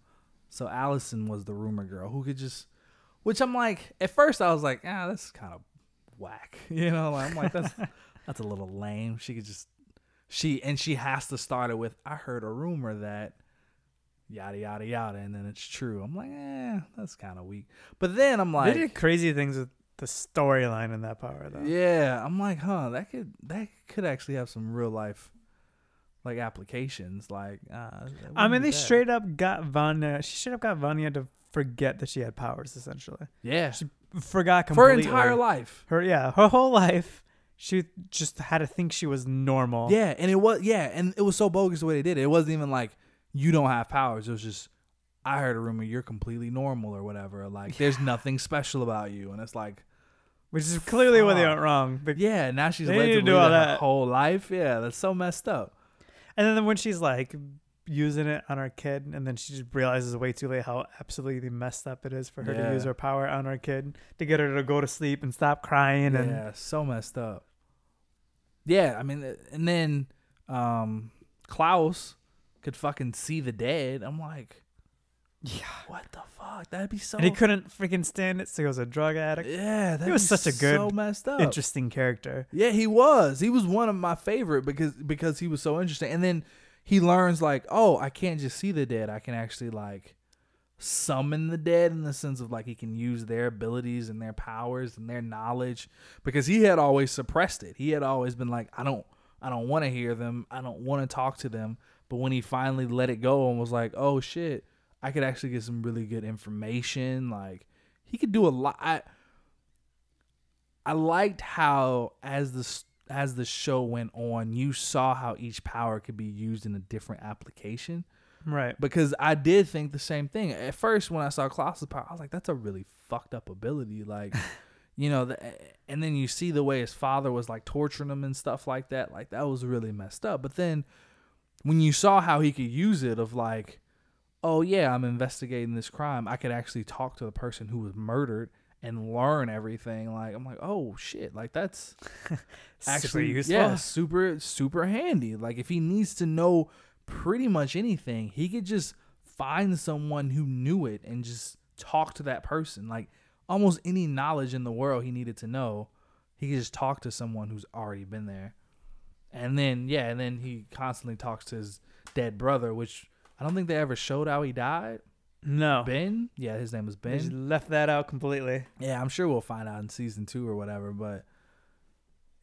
So Allison was the rumor girl who could just which I'm like at first I was like, ah, that's kind of whack. You know, I'm like that's that's a little lame. She could just she and she has to start it with I heard a rumor that yada yada yada and then it's true. I'm like, eh, that's kind of weak. But then I'm like they did crazy things with the storyline in that power, though. yeah, I'm like, huh, that could that could actually have some real life like applications. Like, uh, I mean, they bad. straight up got Vanya. She straight up got Vanya to forget that she had powers. Essentially, yeah she forgot completely for her entire life. Her yeah, her whole life. She just had to think she was normal. Yeah, and it was yeah, and it was so bogus the way they did it. It wasn't even like you don't have powers. It was just I heard a rumor you're completely normal or whatever. or Like there's nothing special about you, and it's like which is clearly where they went wrong. But, yeah, now she's led to do all her that. whole life. Yeah, that's so messed up. And then when she's like using it on her kid, and then she just realizes way too late how absolutely messed up it is for her to use her power on her kid to get her to go to sleep and stop crying. And Yeah, so messed up. Yeah, I mean, and then um Klaus could fucking see the dead. I'm like, yeah, what the fuck? That'd be so. and he couldn't freaking stand it, so he was a drug addict. Yeah, that was such a good, so messed up. Interesting character. Yeah, he was. He was one of my favorite because because he was so interesting. And then he learns like, oh, I can't just see the dead. I can actually like summon the dead in the sense of like he can use their abilities and their powers and their knowledge because he had always suppressed it. He had always been like, I don't I don't want to hear them. I don't want to talk to them. But when he finally let it go and was like, oh shit, I could actually get some really good information. Like he could do a lot. I, I liked how as the as the show went on, you saw how each power could be used in a different application. Right. Because I did think the same thing at first when I saw Klaus's power. I was like, "That's a really fucked up ability." Like, you know, the, and then you see the way his father was like torturing him and stuff like that. Like that was really messed up. But then when you saw how he could use it, of like, oh yeah, I'm investigating this crime. I could actually talk to the person who was murdered and learn everything. Like I'm like, oh shit, like that's actually useful. yeah, super super handy. Like if he needs to know pretty much anything, he could just find someone who knew it and just talk to that person. Like almost any knowledge in the world he needed to know, he could just talk to someone who's already been there. And then yeah, and then he constantly talks to his dead brother, which I don't think they ever showed how he died. No. Ben? Yeah, his name was They just Ben. left that out completely. Yeah, I'm sure we'll find out in season two or whatever, but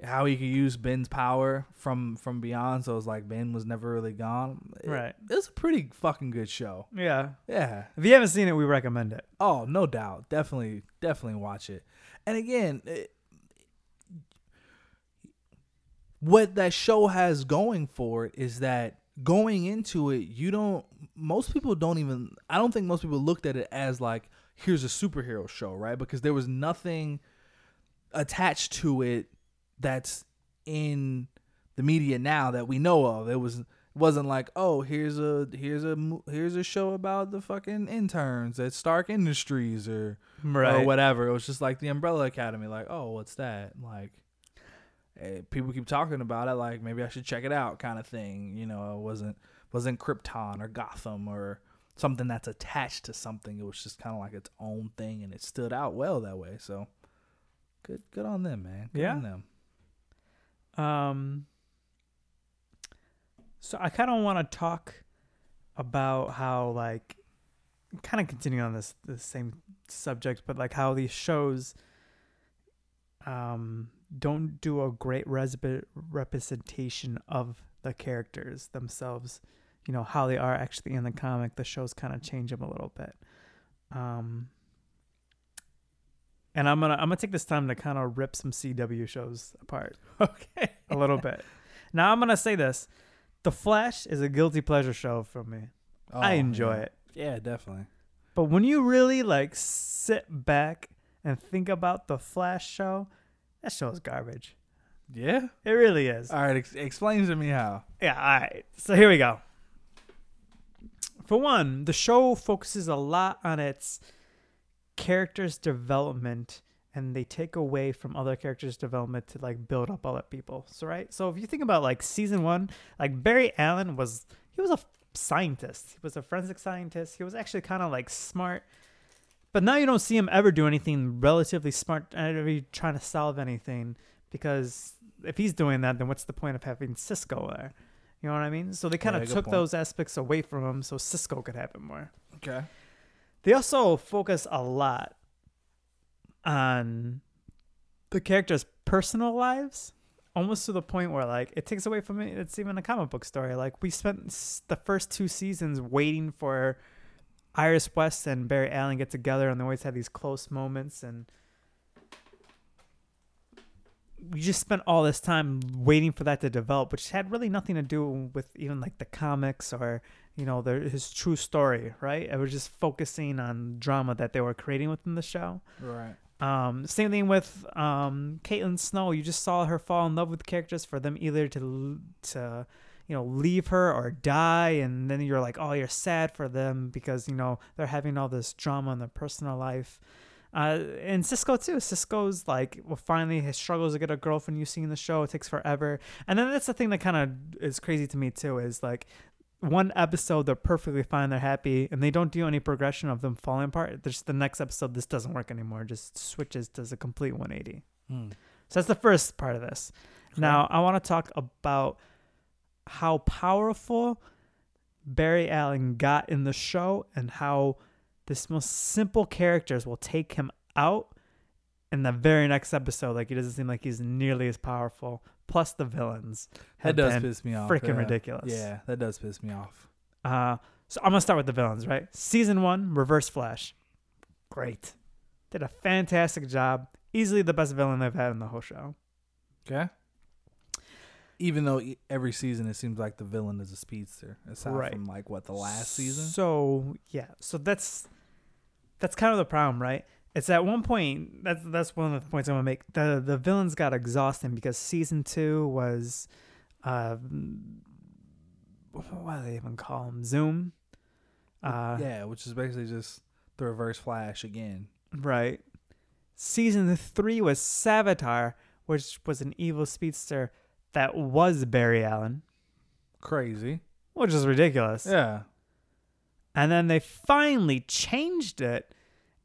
how he could use Ben's power from from beyond, so it's like Ben was never really gone. Right. It- Right. It's a pretty fucking good show. Yeah. Yeah. If you haven't seen it, we recommend it. Oh, no doubt. Definitely, definitely watch it. And again, it, what that show has going for it is that going into it, you don't. Most people don't even. I don't think most people looked at it as like, here's a superhero show, right? Because there was nothing attached to it that's in the media now that we know of. It was wasn't like, oh, here's a here's a here's a show about the fucking interns at Stark Industries or or whatever. It was just like the Umbrella Academy. Like, oh, what's that? Like, eh, people keep talking about it. Like, maybe I should check it out, kind of thing. You know, it wasn't wasn't Krypton or Gotham or something that's attached to something. It was just kind of like its own thing, and it stood out well that way. So, good good on them, man. Good Yeah. on them. Um. So I kind of want to talk about how like, kind of continuing on this the same subject, but like how these shows, um, don't do a great res- representation of the characters themselves. You know how they are actually in the comic. The shows kind of change them a little bit. Um. And I'm gonna I'm gonna take this time to kind of rip some CW shows apart Okay. a little bit. Now I'm gonna say this: The Flash is a guilty pleasure show for me. I Oh, enjoy yeah. it, Yeah, definitely. but when you really like sit back and think about the Flash show, that show is garbage. Yeah. It really is. All right. Ex- explain to me how. Yeah, all right. So here we go. For one, the show focuses a lot on its characters' development and they take away from other characters' development to like build up other people. So right? So if you think about like season 1, like Barry Allen was he was a scientist. He was a forensic scientist. He was actually kind of like smart. But now you don't see him ever do anything relatively smart, uh, ever trying to solve anything because if he's doing that, then what's the point of having Cisco there? You know what I mean? So they kind of good took point. those aspects away from him so Cisco could have it more. Okay. They also focus a lot on the characters' personal lives, almost to the point where like it takes away from it. It's even a comic book story. Like we spent the first two seasons waiting for Iris West and Barry Allen get together, and they always had these close moments and. We just spent all this time waiting for that to develop, which had really nothing to do with even like the comics or you know their his true story, right? It was just focusing on drama that they were creating within the show. Right. Um, same thing with um, Caitlin Snow. You just saw her fall in love with characters for them either to to you know leave her or die, and then you're like, oh, you're sad for them because you know they're having all this drama in their personal life. Uh, and Cisco too. Cisco's like, well, finally his struggles to get a girlfriend. You see in the show, it takes forever. And then that's the thing that kind of is crazy to me too. Is like one episode they're perfectly fine, they're happy, and they don't do any progression of them falling apart. There's the next episode, this doesn't work anymore. Just switches does a complete 180. Hmm. So that's the first part of this. Now I want to talk about how powerful Barry Allen got in the show and how this most simple characters will take him out in the very next episode. Like he doesn't seem like he's nearly as powerful. Plus the villains. That does piss me off. Freaking yeah. ridiculous. Yeah, that does piss me off. Uh, so I'm gonna start with the villains, right? Season one, Reverse Flash, great, did a fantastic job. Easily the best villain they've had in the whole show. Okay. Even though every season it seems like the villain is a speedster, aside Right. from like what the last season. So yeah, so that's that's kind of the problem, right? It's at one point that's that's one of the points I'm gonna make. The the villains got exhausting because season two was, uh, what do they even call him? Zoom. Uh, yeah, which is basically just the Reverse Flash again. Right. Season three was Savitar, which was an evil speedster that was Barry Allen, Crazy. which is ridiculous. Yeah. And then they finally changed it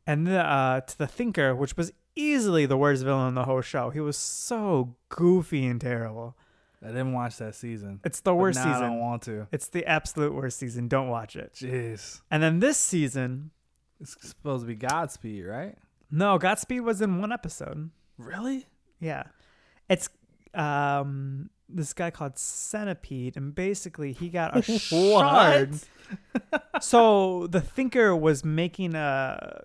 and the, uh, to the Thinker, which was easily the worst villain in the whole show. He was so goofy and terrible. I didn't watch that season. It's the but worst now I don't season. want to. It's the absolute worst season. Don't watch it. Jeez. And then this season, It's supposed to be Godspeed, right? no, Godspeed was in one episode. Really? Yeah. It's um this guy called Centipede and basically he got a shard. so the thinker was making a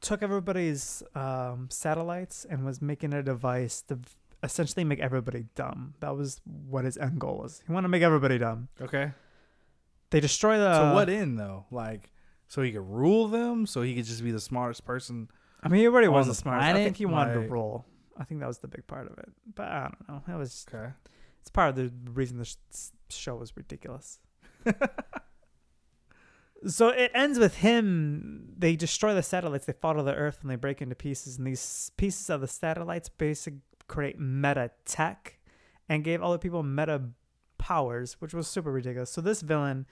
took everybody's um satellites and was making a device to essentially make everybody dumb. That was what his end goal was. He wanted to make everybody dumb. Okay. They destroy the so what in though? Like, so he could rule them? So he could just be the smartest person? I mean he already was the smartest. I think he wanted Like- to rule. I think that was the big part of it. But I don't know. That was Okay. It's part of the reason the sh- show was ridiculous. so it ends with him. They destroy the satellites. They fall to the Earth and they break into pieces. And these pieces of the satellites basically create meta tech and gave all the people meta powers, which was super ridiculous. So this villain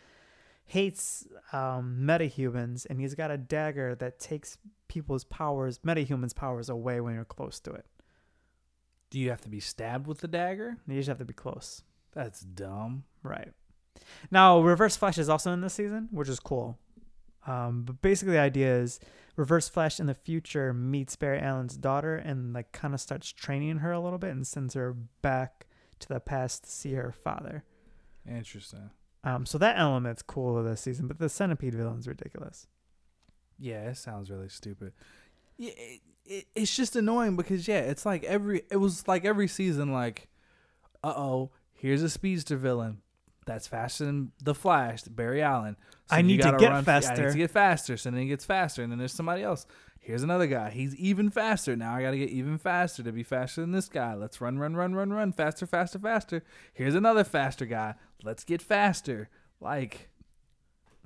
hates um, metahumans, and he's got a dagger that takes people's powers, metahumans' powers, away when you're close to it. Do you have to be stabbed with the dagger? You just have to be close. That's dumb. Right. Now, Reverse Flash is also in this season, which is cool. Um, but basically, the idea is Reverse Flash in the future meets Barry Allen's daughter and like kind of starts training her a little bit and sends her back to the past to see her father. Interesting. Um, so that element's cool of this season, but the Centipede villain's ridiculous. Yeah, it sounds really stupid. Yeah, it, it, it's just annoying because yeah, it's like every it was like every season like, uh oh, here's a speedster villain that's faster than the Flash, Barry Allen. I need to get I need faster. to get faster. So then he gets faster, and then there's somebody else. Here's another guy. He's even faster. Now I got to get even faster to be faster than this guy. Let's run, run, run, run, run. Faster, faster, faster. Here's another faster guy. Let's get faster. Like,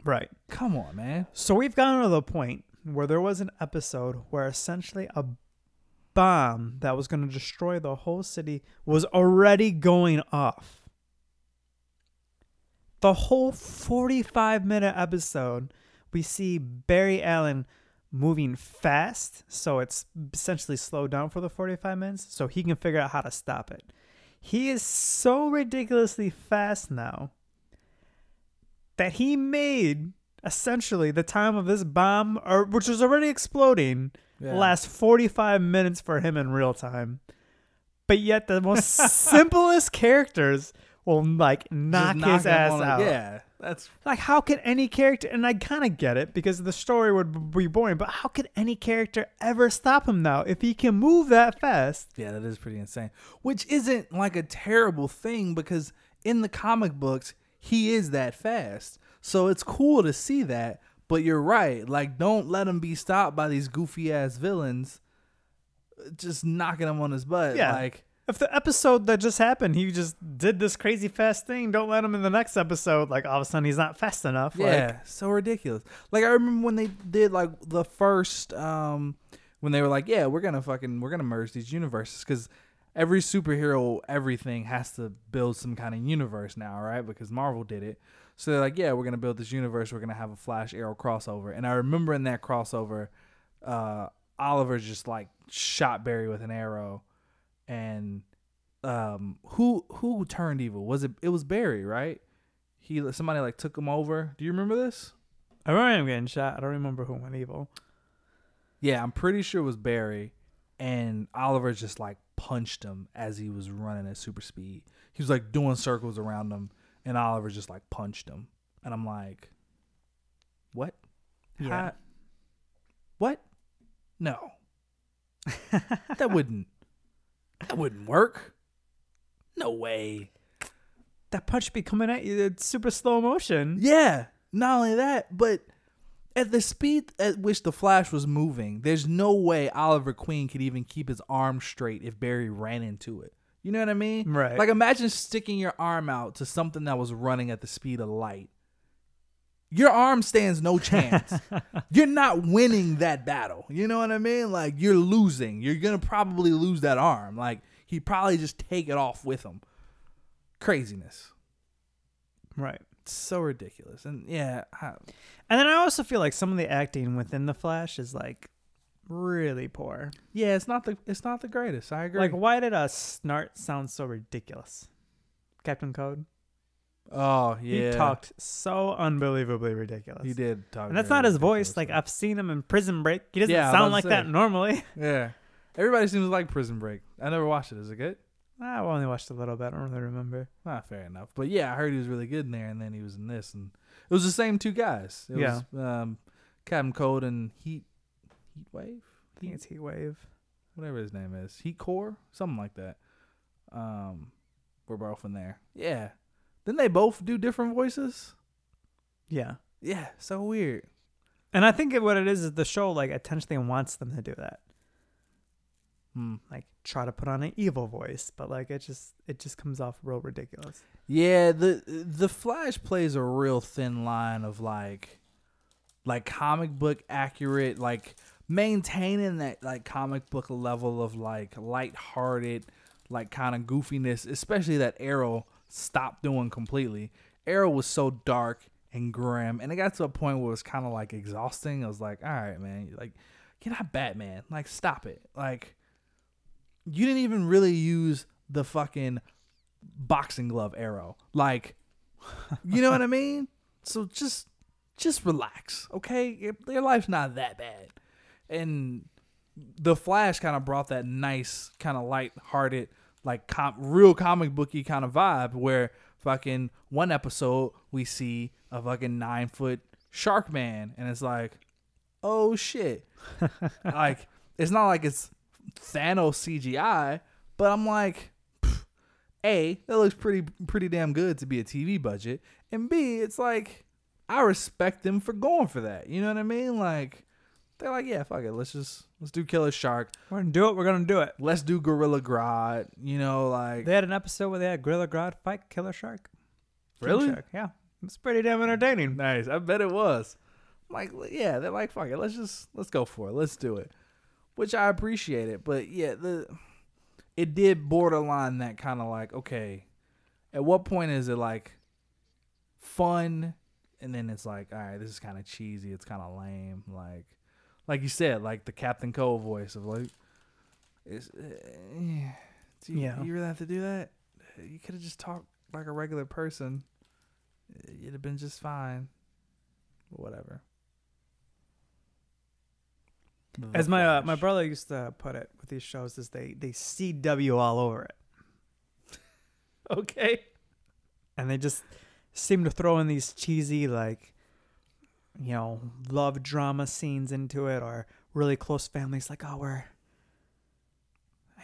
Right. come on, man. So we've gotten to the point where there was an episode where essentially a bomb that was going to destroy the whole city was already going off. The whole 45 minute episode, we see Barry Allen moving fast, so it's essentially slowed down for the 45 minutes, so he can figure out how to stop it. He is so ridiculously fast now that he made essentially the time of this bomb, or which was already exploding, Yeah. last 45 minutes for him in real time. But yet the most simplest characters will like knock, knock his ass it. out. Yeah, that's Like how can any character and I kind of get it because the story would be boring, but how could any character ever stop him now if he can move that fast? yeah, that is pretty insane. Which isn't like a terrible thing because in the comic books he is that fast. So it's cool to see that. But you're right. Like, don't let him be stopped by these goofy ass villains, just knocking him on his butt. Yeah. Like, If the episode that just happened, he just did this crazy fast thing, don't let him in the next episode. Like all of a sudden he's not fast enough. Yeah, Like, so ridiculous. Like I remember when they did like the first um when they were like, yeah, we're gonna fucking we're gonna merge these universes because every superhero everything has to build some kind of universe now, right? Because Marvel did it. So they're like, yeah, we're gonna build this universe. We're gonna have a Flash Arrow crossover. And I remember in that crossover, uh, Oliver just like shot Barry with an arrow, and um, who who turned evil? Was it it was Barry, right? He somebody like took him over. Do you remember this? I remember him getting shot. I don't remember who went evil. Yeah, I'm pretty sure it was Barry, and Oliver just like punched him as he was running at super speed. He was like doing circles around him, and Oliver just like punched him. And I'm like, what? Yeah. How- What? No. that wouldn't. That wouldn't work. No way. that punch be coming at you it's super slow motion. Yeah. Not only that, but at the speed at which the Flash was moving, there's no way Oliver Queen could even keep his arm straight if Barry ran into it. You know what I mean? Right. Like imagine sticking your arm out to something that was running at the speed of light. Your arm stands no chance. you're not winning that battle. You know what I mean? Like you're losing. You're gonna probably lose that arm. Like he'd probably just take it off with him. Craziness. Right. So ridiculous. And yeah, I- And then I also feel like some of the acting within the Flash is like really poor. yeah, it's not the it's not the greatest. I agree. Like, why did a Snart sound so ridiculous? Captain Cold. oh yeah, He talked so unbelievably ridiculous. He did talk, and that's not his voice. Like. I've seen him in Prison Break. He doesn't Yeah, sound like that normally. yeah. Everybody seems to like Prison Break. I never watched it. Is it good? I've only watched a little bit. I don't really remember. Ah, fair enough. But yeah, I heard he was really good in there, and then he was in this, and it was the same two guys. It Yeah. was um, Captain Cold and Heat Heat Wave, I think it's Heat Wave. whatever his name is, Heat Core, something like that. Um, we're both in there. Yeah. Didn't they both do different voices? Yeah. Yeah, so weird. And I think what it is is the show like intentionally wants them to do that. Hmm. Like try to put on an evil voice, but like it just it just comes off real ridiculous. Yeah, the the Flash plays a real thin line of like like comic book accurate, like maintaining that like comic book level of like lighthearted, like kind of goofiness, especially that Arrow stopped doing completely. Arrow was so dark and grim, and it got to a point where it was kind of like exhausting. I was like, all right, man, like you're not Batman, like stop it, like you didn't even really use the fucking boxing glove arrow. Like, you know what I mean? So just, just relax, okay? Your, your life's not that bad. And the Flash kind of brought that nice, kind of light-hearted, like com- real comic booky kind of vibe. Where fucking one episode we see a fucking nine foot shark man, and it's like, oh shit, like it's not like it's Thanos CGI, but I'm like, a that looks pretty pretty damn good to be a TV budget, and B it's like I respect them for going for that. You know what I mean? Like they're like, yeah, fuck it, let's just let's do Killer Shark, We're gonna do it. We're gonna do it. let's do Gorilla Grodd. You know, like They had an episode where they had Gorilla Grodd fight Killer Shark. King Really? Shark. Yeah, it's pretty damn entertaining. nice. I bet it was. I'm like, yeah, they're like, fuck it, let's just let's go for it, let's do it, which I appreciate it. But yeah, the it did borderline that kind of like, okay, at what point is it like fun, and then it's like, all right, this is kind of cheesy, it's kind of lame, like, like you said, like the Captain Cold voice of like, is, uh, yeah, do you, Yeah. you really have to do that? You could have just talked like a regular person. It'd have been just fine. Whatever. As my uh, my brother used to put it with these shows, is they they CW all over it, Okay. and they just seem to throw in these cheesy like, you know, love drama scenes into it, or really close families. Like, oh, we're,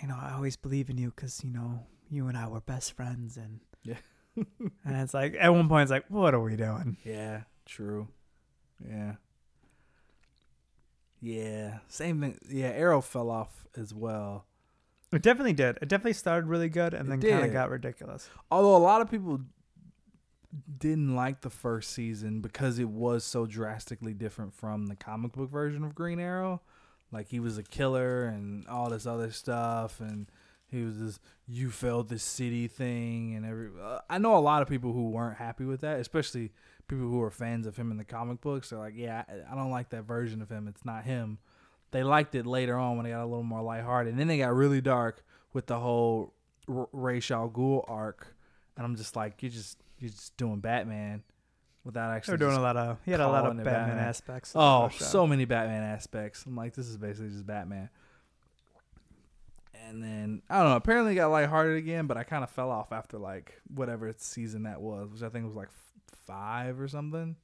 you know, I always believe in you because you know you and I were best friends, and Yeah. and it's like at one point it's like, what are we doing? Yeah, true. Yeah. Yeah. Same thing. Yeah, Arrow fell off as well. It definitely did. It definitely started really good and It then kind of got ridiculous. Although a lot of people didn't like the first season because it was so drastically different from the comic book version of Green Arrow. Like he was a killer and all this other stuff, and he was this "you failed the city" thing, and every. Uh, I know a lot of people who weren't happy with that, especially people who are fans of him in the comic books. They're like, "Yeah, I, I don't like that version of him. It's not him." They liked it later on when they got a little more lighthearted, and then they got really dark with the whole R- Ra's al Ghul arc, and I'm just like, you're just you're just doing Batman without actually. They actually. were doing a lot of he had a lot of Batman, Batman. aspects. oh, so many Batman aspects. I'm like, this is basically just Batman. And then I don't know. Apparently, it got lighthearted again, but I kind of fell off after like whatever season that was, which I think was like f- five or something.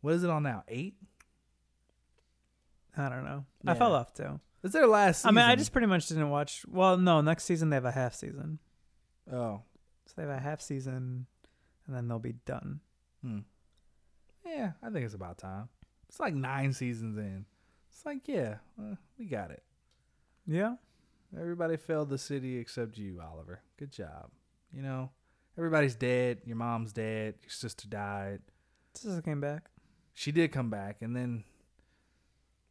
What is it on now? Eight? I don't know. I fell off too. It's their last. I mean, I just pretty much didn't watch. Well, no, next season they have a half season. Oh, So they have a half season, and then they'll be done. Hmm. Yeah, I think it's about time. It's like nine seasons in. It's like, yeah, uh, we got it. Yeah. Everybody failed the city except you, Oliver. Good job. You know, everybody's dead. Your mom's dead. Your sister died. Sister came back. She did come back, and then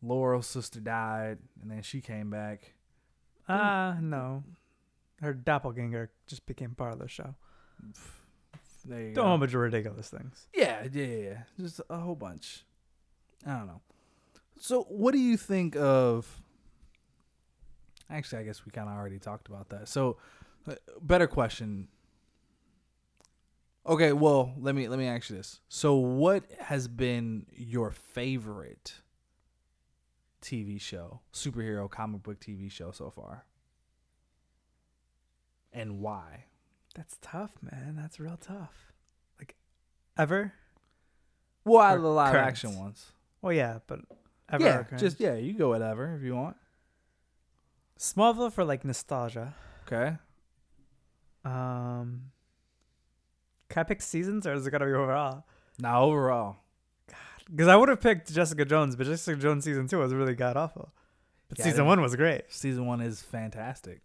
Laurel's sister died, and then she came back. Ah, no. Her doppelganger just became part of the show. There you A go. of ridiculous things. Yeah, yeah, yeah, yeah. Just a whole bunch. I don't know. So, what do you think of? Actually, I guess we kind of already talked about that. So, uh, better question. Okay, well, let me let me ask you this. So, what has been your favorite TV show, superhero comic book TV show so far, and why? That's tough, man. That's real tough. Like, ever? Well, out Or of the live current. action ones. Well, yeah, but ever. yeah, just yeah, you go whatever if you want. Smallville for like nostalgia. Okay. Um, can I pick seasons or is it gonna be overall? Now overall, God, Because I would have picked Jessica Jones, but Jessica Jones season two was really god awful. But Yeah, season one was great. season one is fantastic.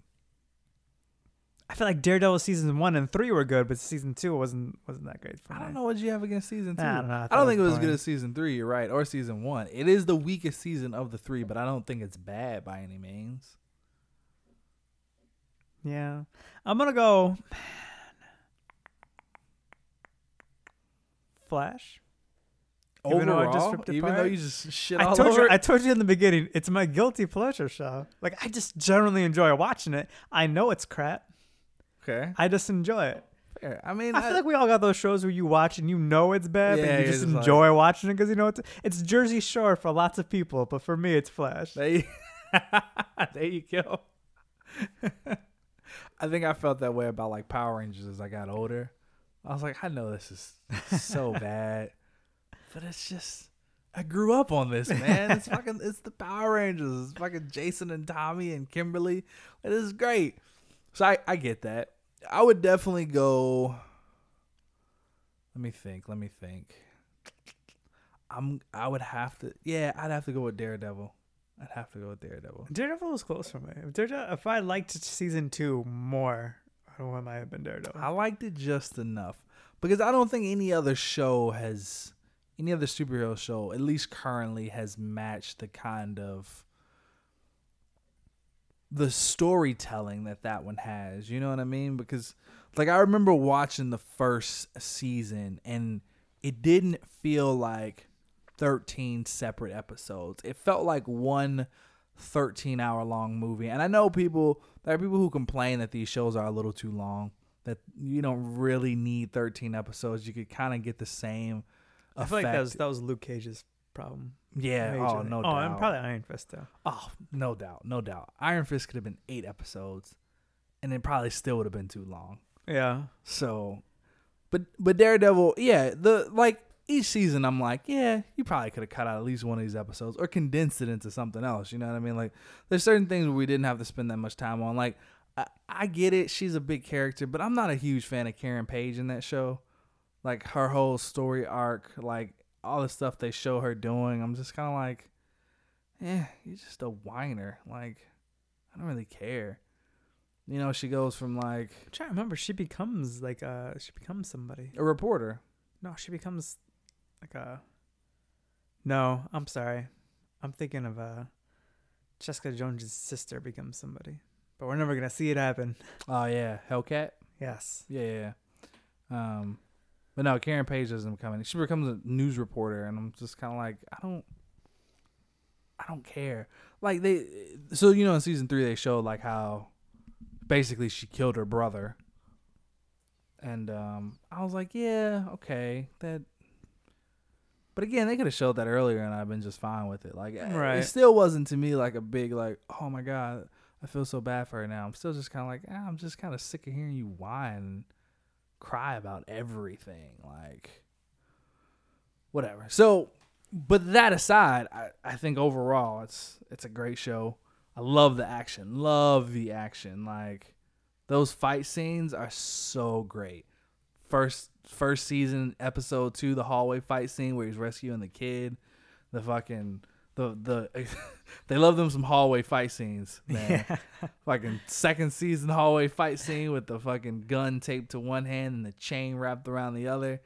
I feel like Daredevil season one and three were good, but season two wasn't wasn't that great for I don't know what you have against season two. I don't know. I I don't think it was as good as season three. You're right, or season one. It is the weakest season of the three, but I don't think it's bad by any means. Yeah, I'm gonna go. Flash. Even though I just Overall, even though you just shit I told over you. I told you in the beginning. It's my guilty pleasure show. Like I just generally enjoy watching it. I know it's crap. Okay, I just enjoy it. fair. I mean, I feel like we all got those shows where you watch and you know it's bad, Yeah, but you you're just just like- enjoy watching it because you know it's it's Jersey Shore for lots of people, but for me it's Flash. there you, there you go. I think I felt that way about like Power Rangers as I got older. I was like, I know this is so bad, but it's just I grew up on this, man. It's fucking it's the Power Rangers. It's fucking Jason and Tommy and Kimberly. It is great. So I I get that. I would definitely go. Let me think. Let me think. I'm. I would have to. Yeah, I'd have to go with Daredevil. I'd have to go with Daredevil. Daredevil was close for me. If, Daredevil, if I liked season two more, I don't know, it might have been Daredevil. I liked it just enough because I don't think any other show has, any other superhero show, at least currently, has matched the kind of the storytelling that that one has. You know what I mean? Because like I remember watching the first season and it didn't feel like 13 separate episodes. It felt like one 13 hour long movie. And I know people there are people who complain that these shows are a little too long, that you don't really need 13 episodes. You could kind of get the same I feel like that was that was Luke Cage's problem. Yeah, oh majorly. no oh, doubt. and probably Iron Fist too. Oh, no doubt, no doubt. Iron Fist could have been 8 episodes and it probably still would have been too long. Yeah, So, but but Daredevil, yeah, the like each season, I'm like, yeah, you probably could have cut out at least one of these episodes or condensed it into something else. You know what I mean? Like, there's certain things where we didn't have to spend that much time on. Like, I, I get it, she's a big character, but I'm not a huge fan of Karen Page in that show. Like her whole story arc, like all the stuff they show her doing, I'm just kind of like, eh, you're just a whiner. Like, I don't really care. You know, she goes from like I'm trying to remember. She becomes like uh she becomes somebody. a reporter. No, she becomes like a. No, I'm sorry. I'm thinking of uh Jessica Jones' sister becomes somebody, but we're never gonna see it happen. Oh yeah, Hellcat. Yes. Yeah, yeah. yeah. Um, but no, Karen Page doesn't become any. She becomes a news reporter, and I'm just kind of like, I don't, I don't care. Like they, so you know, in season three they showed like how, basically she killed her brother. And um, I was like, yeah, okay, that. But again, they could have showed that earlier, and I've been just fine with it. Like, eh, Right. it still wasn't to me like a big like, oh my god, I feel so bad for her now. I'm still just kind of like, ah, I'm just kind of sick of hearing you whine, cry about everything. Like, whatever. So, but that aside, I, I think overall it's it's a great show. I love the action. Love the action. Like, Those fight scenes are so great. First first season episode 2 the hallway fight scene where he's rescuing the kid. The fucking the the they love them some hallway fight scenes, man. Fucking second season hallway fight scene with the fucking gun taped to one hand and the chain wrapped around the other.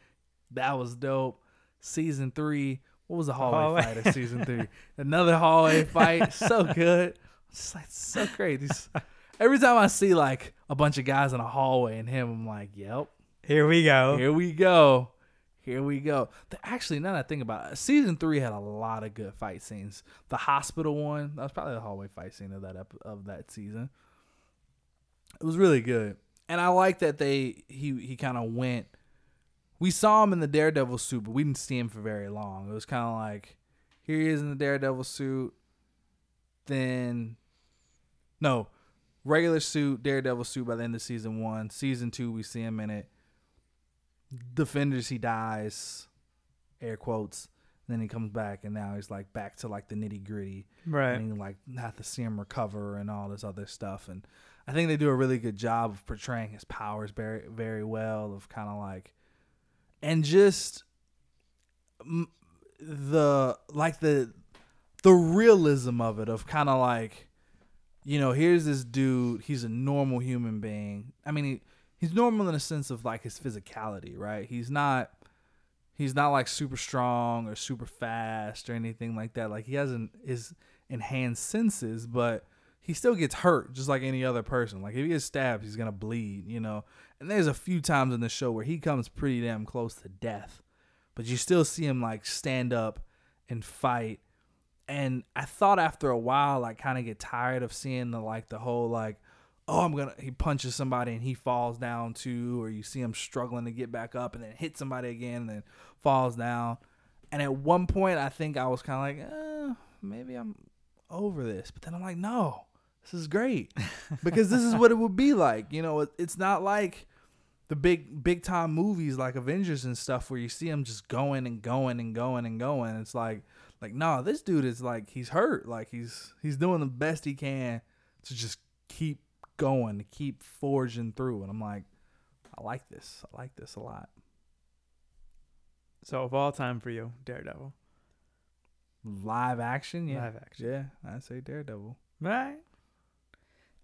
That was dope. Season three, what was the hallway, hallway. fight of season three? Another hallway fight, so good. It's like so great. These, every time I see like a bunch of guys in a hallway and him, I'm like, yep, Here we go. here we go. Here we go. The, actually, now that I think about it, season three had a lot of good fight scenes. The hospital one, that was probably the hallway fight scene of that ep- of that season. It was really good, and I like that they he he kind of went. We saw him in the Daredevil suit, but we didn't see him for very long. It was kind of like, here he is in the Daredevil suit. Then, no, regular suit, Daredevil suit by the end of season one. Season two, we see him in it. Defenders, he dies, air quotes. Then he comes back, and now he's like back to like the nitty gritty, Right. and like have to see him recover and all this other stuff. And I think they do a really good job of portraying his powers very, very well. Of kind of like, and just the like the the realism of it of kind of like you know here's this dude he's a normal human being i mean he, he's normal in a sense of like his physicality right? He's not he's not like super strong or super fast or anything like that. Like he hasn't his enhanced senses but he still gets hurt just like any other person. Like if he gets stabbed he's gonna bleed you know? And there's a few times in the show where he comes pretty damn close to death but you still see him like stand up and fight. And i thought after a while i kind of get tired of seeing the like the whole like oh i'm gonna he punches somebody and he falls down too or you see him struggling to get back up and then hit somebody again and then falls down and at one point i think i was kind of like uh, maybe i'm over this but then i'm like no this is great because this is what it would be like you know it, it's not like the big big time movies like Avengers and stuff where you see him just going and going and going and going. It's like like no, this dude is like he's hurt. Like he's he's doing the best he can to just keep going, to keep forging through. And I'm like, I like this. I like this a lot. So of all time for you, Daredevil. Live action, yeah. Live action. Yeah, I'd say Daredevil. Right?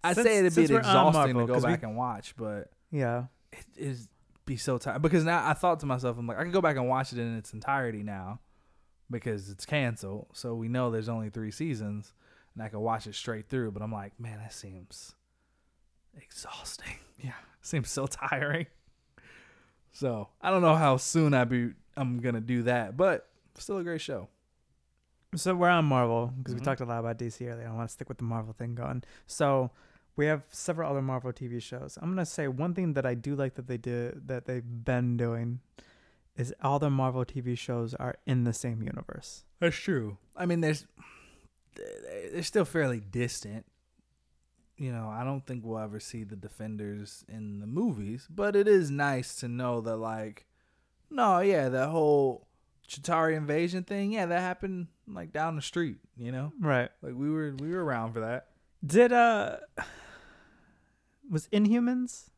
I'd say it'd be since we're on exhausting Marvel, to go 'cause we- back and watch, but Yeah. it is be so tired because now I thought to myself, I'm like, I could go back and watch it in its entirety now because it's canceled. So we know there's only three seasons, and I can watch it straight through. But I'm like, man, that seems exhausting. Yeah. seems so tiring. So I don't know how soon I be I'm gonna do that, but still a great show. So we're on Marvel because Mhm. we talked a lot about DC earlier. I want to stick with the Marvel thing going. So we have several other Marvel TV shows. I'm gonna say one thing that I do like that they did that they've been doing is all the Marvel TV shows are in the same universe. That's true. I mean, there's they're still fairly distant. You know, I don't think we'll ever see the Defenders in the movies, but it is nice to know that, like, no, yeah, that whole Chitauri invasion thing, yeah, that happened like down the street. You know, Right. like we were we were around for that. Did uh was Inhumans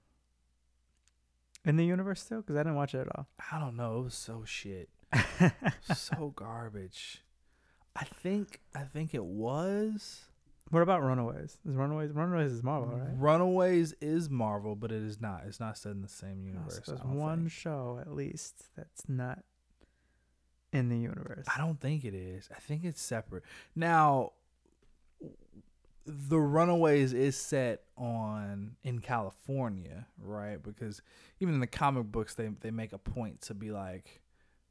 in the universe still? Because I didn't watch it at all. I don't know. It was so shit, so garbage. I think I think it was. What about Runaways? Is Runaways Runaways is Marvel, right? Runaways is Marvel, but it is not. It's not set in the same universe. so there's one think. show at least that's not in the universe. I don't think it is. I think it's separate. Now, the Runaways is set on in California, right? Because even in the comic books, they they make a point to be like,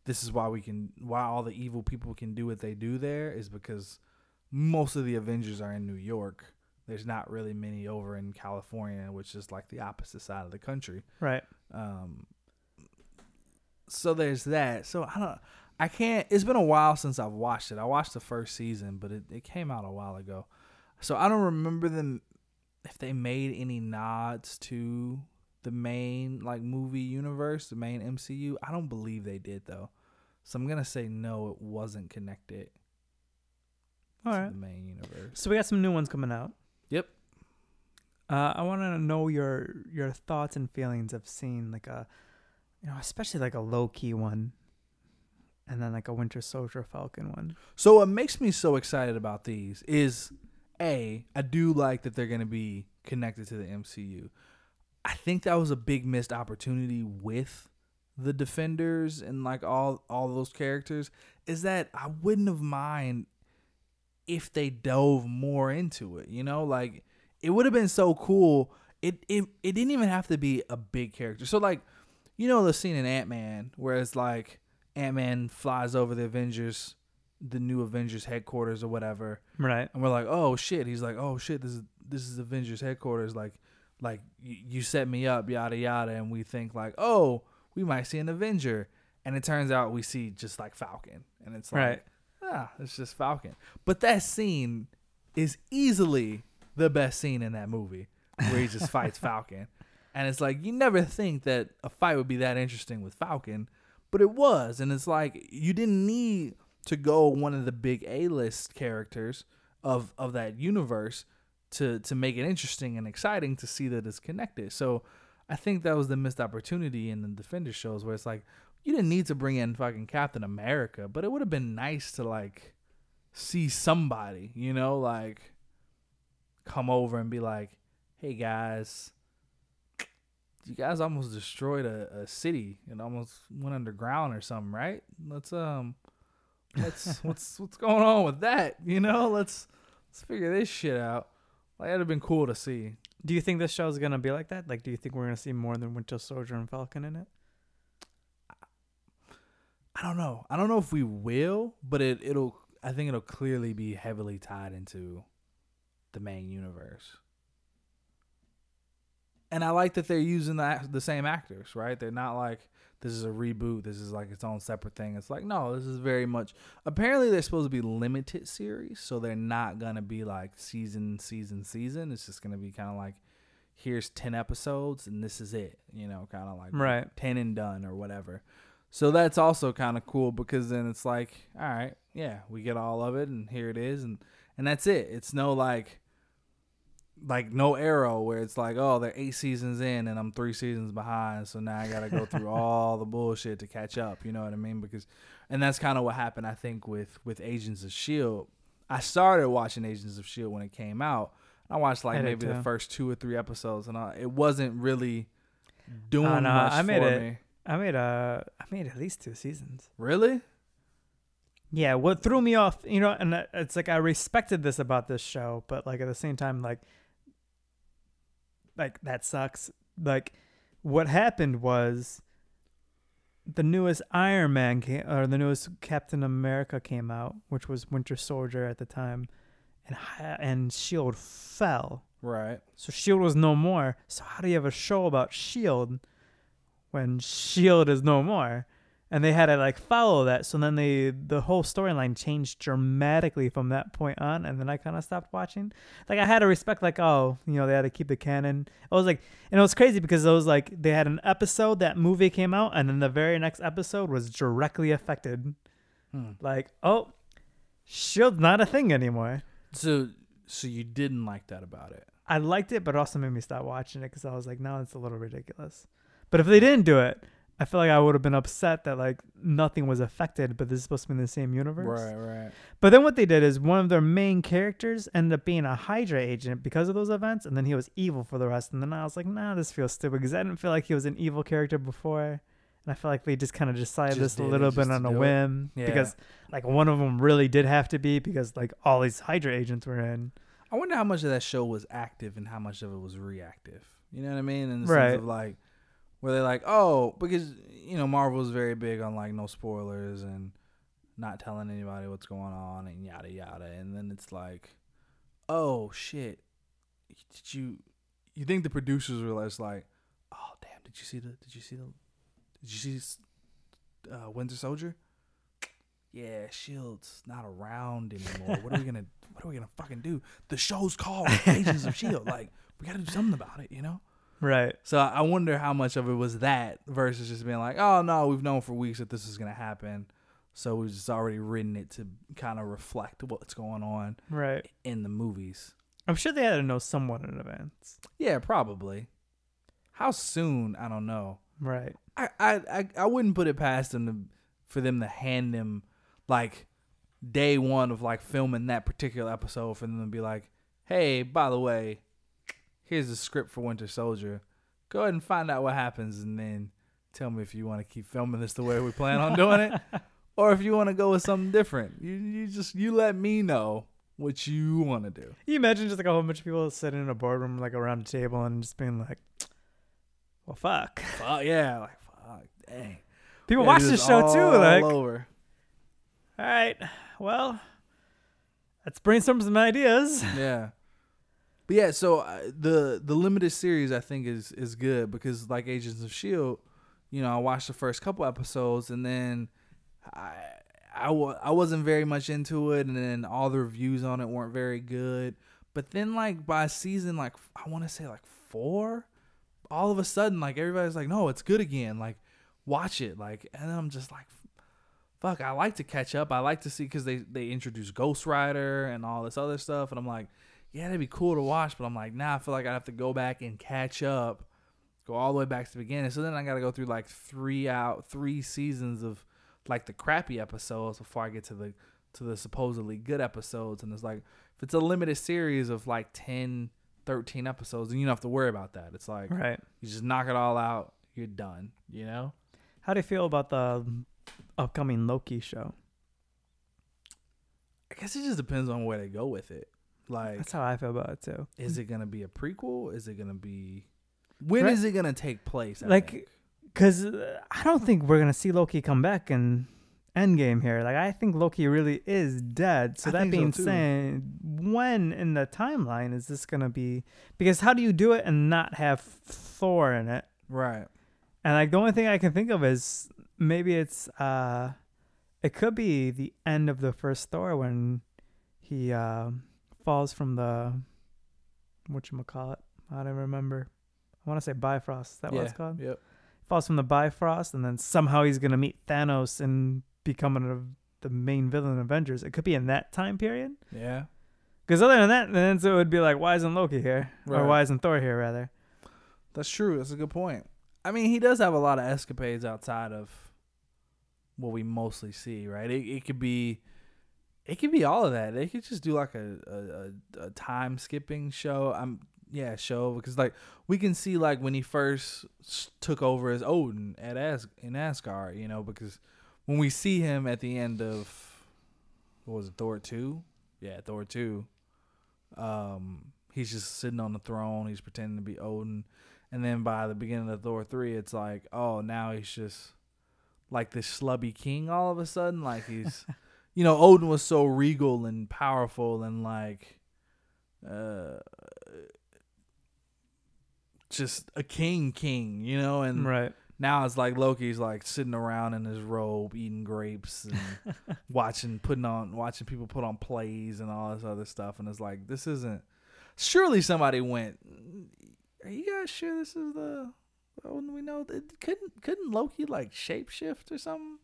this is why we can, why all the evil people can do what they do there is because most of the Avengers are in New York. There's not really many over in California, which is like the opposite side of the country. Right. Um, so there's that. So I don't. I can't. It's been a while since I've watched it. I watched the first season, but it, it came out a while ago. So I don't remember them if they made any nods to the main like movie universe, the main MCU. I don't believe they did though. So I'm gonna say no, it wasn't connected All right. the main universe. So we got some new ones coming out. Yep. Uh, I want to know your your thoughts and feelings of seeing like a, you know, especially like a Loki one, and then like a Winter Soldier Falcon one. So what makes me so excited about these is a I do like that they're going to be connected to the MCU. I think that was a big missed opportunity with the defenders and like all all those characters is that I wouldn't have mind if they dove more into it, you know? Like it would have been so cool. It it it didn't even have to be a big character. So like you know the scene in Ant-Man where it's like Ant-Man flies over the Avengers the new Avengers headquarters or whatever Right. and we're like, "Oh shit." He's like, "Oh shit, this is this is Avengers headquarters like like you, you set me up yada yada." And we think like, "Oh, we might see an Avenger." And it turns out we see just like Falcon. And it's like, Right. Ah, it's just Falcon. But that scene is easily the best scene in that movie where he just fights Falcon. And it's like you never think that a fight would be that interesting with Falcon, but it was. And it's like you didn't need to go one of the big A-list characters of of that universe to to make it interesting and exciting to see that it's connected. So I think that was the missed opportunity in the Defender shows where it's like you didn't need to bring in fucking Captain America, but it would have been nice to like see somebody, you know, like come over and be like, "Hey guys, you guys almost destroyed a, a city and almost went underground or something, right? Let's um, let's what's what's going on with that? You know, let's let's figure this shit out. Like that'd have been cool to see. Do you think this show is gonna be like that? Like, do you think we're gonna see more than Winter Soldier and Falcon in it? I don't know. I don't know if we will, but it it'll. I think it'll clearly be heavily tied into the main universe. And I like that they're using the the same actors, right? They're not like this is a reboot. This is like its own separate thing. It's like no, this is very much. Apparently, they're supposed to be limited series, so they're not gonna be like season, season, season. It's just gonna be kind of like here's ten episodes and this is it. You know, kind of like Right. ten and done or whatever. So that's also kind of cool because then it's like, all right, yeah, we get all of it and here it is and and that's it. It's no like like no arrow where it's like, oh, they're eight seasons in and I'm three seasons behind, so now I got to go through all the bullshit to catch up, you know what I mean? Because and that's kind of what happened I think with with Agents of Shield. I started watching Agents of Shield when it came out. I watched like I maybe the first two or three episodes and I, it wasn't really oh, doing Oh, no, much I made for it- me. I made uh I made at least two seasons. Really? Yeah, what threw me off, you know, and uh, it's like I respected this about this show, but like at the same time, like, like that sucks. Like, what happened was the newest Iron Man came, or the newest Captain America came out, which was Winter Soldier at the time, and and Shield fell. Right. So Shield was no more. So how do you have a show about Shield when Shield is no more? And they had to like follow that. So then they the whole storyline changed dramatically from that point on. And then I kind of stopped watching. Like I had to respect like oh you know they had to keep the canon. It was like and it was crazy because it was like they had an episode that movie came out and then the very next episode was directly affected. Hmm. Like oh, Shield's not a thing anymore. So so you didn't like that about it. I liked it, but it also made me stop watching it because I was like, no, it's a little ridiculous. But if they didn't do it, I feel like I would have been upset that like nothing was affected, but this is supposed to be in the same universe. Right, right. But then what they did is one of their main characters ended up being a Hydra agent because of those events, and then he was evil for the rest. And then I was like, nah, this feels stupid because I didn't feel like he was an evil character before. And I feel like they just kind of decided Just this a little bit on a whim Yeah. because like one of them really did have to be because like all these Hydra agents were in. I wonder how much of that show was active and how much of it was reactive. You know what I mean? In the Right. sense of like, where they're like, oh, because you know Marvel's very big on like no spoilers and not telling anybody what's going on and yada yada. And then it's like, oh shit, did you? You think the producers were just like, oh damn, did you see the? Did you see the? Did you see uh, Winter Soldier? Yeah, Shield's not around anymore. What are we gonna? What are we gonna fucking do? The show's called Agents of Shield. Like we gotta do something about it, you know. Right. So I wonder how much of it was that versus just being like, oh no, we've known for weeks that this is gonna happen, so we've just already written it to kind of reflect what's going on Right. in the movies. I'm sure they had to know somewhat in advance. Yeah, probably. How soon? I don't know. Right. I I I, I wouldn't put it past them to, for them to hand them like day one of like filming that particular episode for them to be like, hey, by the way, here's the script for Winter Soldier. Go ahead and find out what happens, and then tell me if you want to keep filming this the way we plan on doing it, or if you want to go with something different. You you just you let me know what you want to do. You imagine just like a whole bunch of people sitting in a boardroom, like around a table, and just being like, "Well, fuck." Fuck yeah, like fuck, dang. People We watch this show too. all Like, all over. right, well, let's brainstorm some ideas. yeah. But yeah, so uh, the the limited series I think is is good because like Agents of Shield, you know, I watched the first couple episodes and then I I, w- I wasn't very much into it and then all the reviews on it weren't very good. But then like by season like I want to say like 4, all of a sudden like everybody's like no, it's good again. Like watch it like and I'm just like fuck, I like to catch up. I like to see cuz they they introduce Ghost Rider and all this other stuff and I'm like yeah, that'd be cool to watch, but I'm like, nah, I feel like I have to go back and catch up, go all the way back to the beginning. So then I got to go through like three out, three seasons of like the crappy episodes before I get to the to the supposedly good episodes. And it's like, if it's a limited series of like 10, 13 episodes, then you don't have to worry about that. It's like Right. you just knock it all out, you're done. You know? How do you feel about the upcoming Loki show? I guess it just depends on where they go with it. Like, That's how I feel about it too. is it gonna be a prequel? Is it gonna be when is Right. it gonna take place? I Like, think? Because uh, I don't think we're gonna see Loki come back in Endgame here. Like I think Loki really is dead. So I that think so, being said, when in the timeline is this gonna be? Because how do you do it and not have Thor in it? right. And like the only thing I can think of is maybe it's uh, it could be the end of the first Thor when he uh, falls from the what you call it? I don't remember. I want to say Bifrost. Is that what it's called? Yep. falls from the Bifrost, and then somehow he's gonna meet Thanos and become one of the main villain Avengers. It could be in that time period. Yeah. Because other than that, then so it would be like, why isn't Loki here, or why isn't Thor here rather? That's true. That's a good point. I mean, he does have a lot of escapades outside of what we mostly see, right? It, it could be, it could be all of that. They could just do like a a, a, time skipping show. I'm yeah show because like we can see like when he first took over as Odin at As in Asgard, you know, because when we see him at the end of what was it Thor two? Yeah, Thor two. Um, he's just sitting on the throne. He's pretending to be Odin. And then by the beginning of Thor three, it's like, oh, now he's just like this slubby king all of a sudden. Like he's, you know, Odin was so regal and powerful and like, uh, just a king, king, you know. And right. now it's like Loki's like sitting around in his robe, eating grapes and watching, putting on, watching people put on plays and all this other stuff. And it's like, this isn't. Surely somebody went. Are you guys sure this is the the one we know? That couldn't couldn't Loki like shapeshift or something?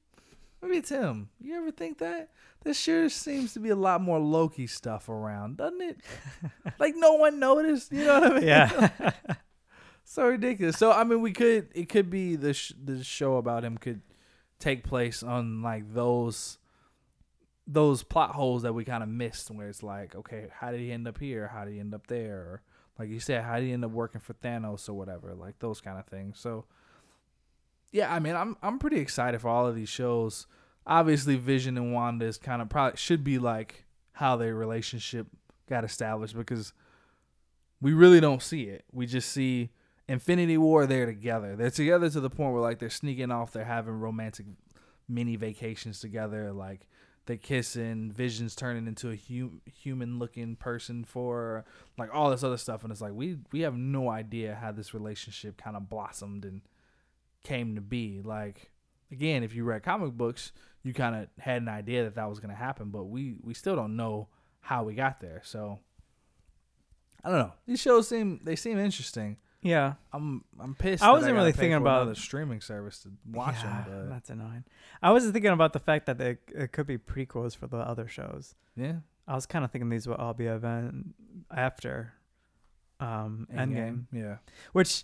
Maybe it's him. You ever think that? There sure seems to be a lot more Loki stuff around, doesn't it? like no one noticed. You know what I mean? Yeah. so ridiculous. So I mean, we could it could be the sh- the show about him could take place on like those those plot holes that we kind of missed, where it's like, okay, how did he end up here? How did he end up there? Or like you said, how did he end up working for Thanos or whatever? Like those kind of things. So yeah, I mean, I'm I'm pretty excited for all of these shows. Obviously, Vision and Wanda is kind of probably should be like how their relationship got established because we really don't see it. We just see Infinity War. They're together. They're together to the point where like they're sneaking off. They're having romantic mini vacations together. Like they're kissing. Vision's turning into a hum- human looking person for like all this other stuff. And it's like we we have no idea how this relationship kind of blossomed and came to be. Like again, if you read comic books, you kind of had an idea that that was going to happen, but we we still don't know how we got there. So I don't know. These shows seem they seem interesting. yeah. I'm I'm pissed. I wasn't gotta really thinking about- the streaming service to watch yeah, them. That's annoying. I was thinking about the fact that they, it could be prequels for the other shows. Yeah, I was kind of thinking these would all be event after um, Endgame, Yeah. which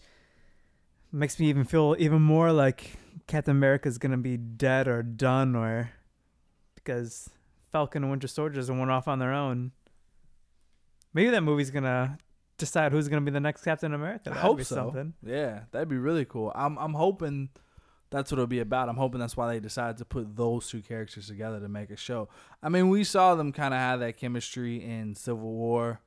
makes me even feel even more like Captain America is gonna be dead or done, or because Falcon and Winter Soldier just went off on their own. Maybe that movie's gonna decide who's gonna be the next Captain America. I That'd hope be so. something. Yeah, that'd be really cool. I'm I'm hoping that's what it'll be about. I'm hoping that's why they decided to put those two characters together to make a show. I mean, we saw them kind of have that chemistry in Civil War,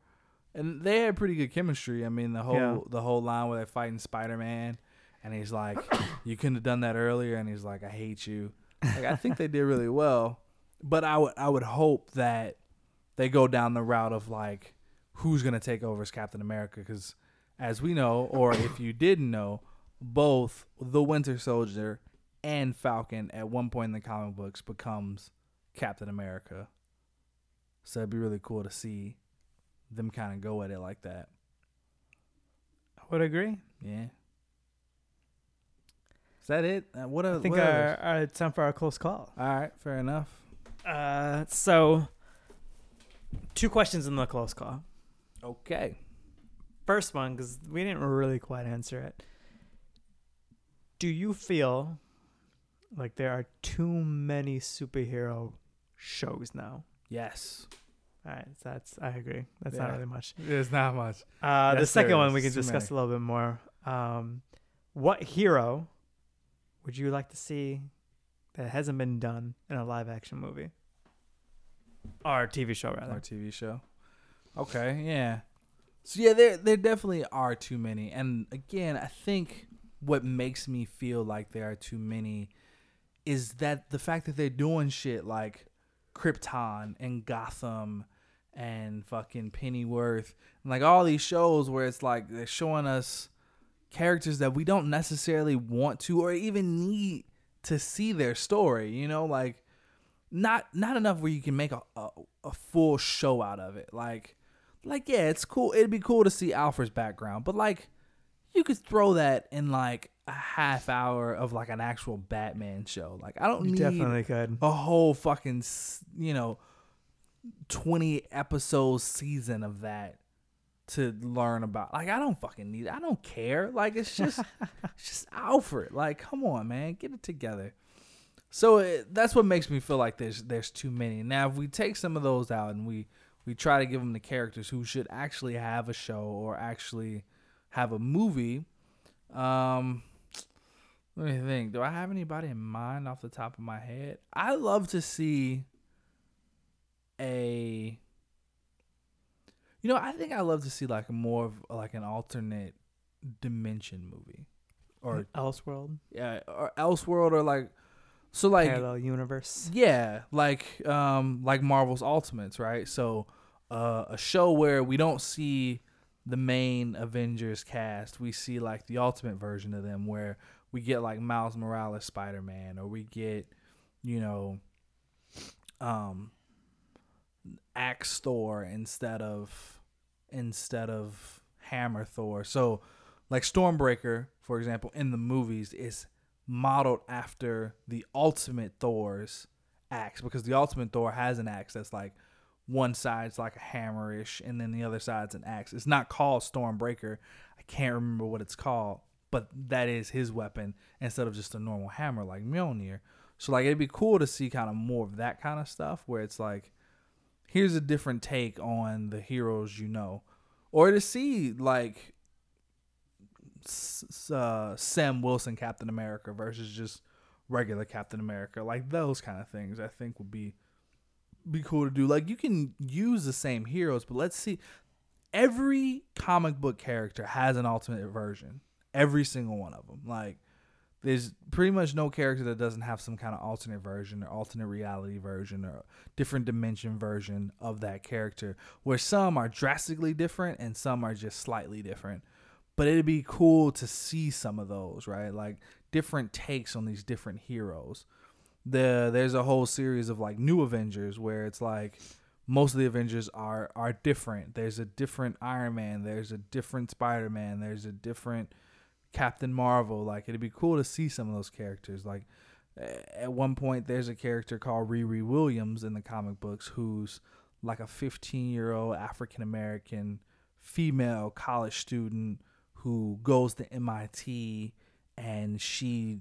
and they had pretty good chemistry. I mean, the whole Yeah. the whole line where they're fighting Spider Man, and he's like, "You couldn't have done that earlier," and he's like, "I hate you." Like, I think they did really well, but I would I would hope that they go down the route of like who's gonna take over as Captain America because as we know, or if you didn't know, both the Winter Soldier and Falcon at one point in the comic books becomes Captain America. So it'd be really cool to see them kind of go at it like that. I would agree. Yeah. Is that it? Uh, what I think our, our it's time for our close call. All right, fair enough. Uh, so two questions in the close call. Okay. First one, because we didn't really quite answer it. Do you feel like there are too many superhero shows now? Yes. All right, so that's I agree. That's not really much. There's not much. Uh, the second one we can discuss many. a little bit more. Um, what hero would you like to see that hasn't been done in a live action movie or TV show rather? Our TV show. Okay, yeah. So yeah, there there definitely are too many. And again, I think what makes me feel like there are too many is that the fact that they're doing shit like Krypton and Gotham and fucking Pennyworth and like all these shows where it's like they're showing us characters that we don't necessarily want to or even need to see their story, you know, like not not enough where you can make a, a, a full show out of it. Like like yeah, it's cool. It'd be cool to see Alfred's background, but like you could throw that in like a half hour of like an actual Batman show. Like I don't You need definitely could. a whole fucking you know 20 episode season of that to learn about like i don't fucking need i don't care like it's just it's just alfred like come on man get it together so it, that's what makes me feel like there's there's too many now if we take some of those out and we we try to give them the characters who should actually have a show or actually have a movie um let me think. Do I have anybody in mind off the top of my head? I love to see a. You know, I think I love to see like more of like an alternate dimension movie, or Elseworld, yeah, or Elseworld, or like so like parallel universe. yeah, like um like Marvel's Ultimates, right? So uh a show where we don't see the main Avengers cast, we see like the ultimate version of them where we get like Miles Morales Spider-Man or we get you know um Axe Thor instead of instead of Hammer Thor. So like Stormbreaker, for example, in the movies is modeled after the ultimate Thor's axe because the ultimate Thor has an axe that's like one side's like a hammerish and then the other side's an axe. It's not called Stormbreaker. I can't remember what it's called, but that is his weapon instead of just a normal hammer like Mjolnir. So like it'd be cool to see kind of more of that kind of stuff where it's like here's a different take on the heroes you know or to see like uh, Sam Wilson Captain America versus just regular Captain America, like those kind of things. I think would be be cool to do. Like you can use the same heroes, but let's see. Every comic book character has an ultimate version. Every single one of them. Like there's pretty much no character that doesn't have some kind of alternate version or alternate reality version or different dimension version of that character where some are drastically different and some are just slightly different. But it'd be cool to see some of those right? Like different takes on these different heroes. The there's a whole series of like new avengers where it's like most of the avengers are are different. There's a different iron man there's a different spider-man there's a different captain marvel like it'd be cool to see some of those characters. Like at one point there's a character called Riri Williams in the comic books who's like a 15 year old African American female college student who goes to MIT and she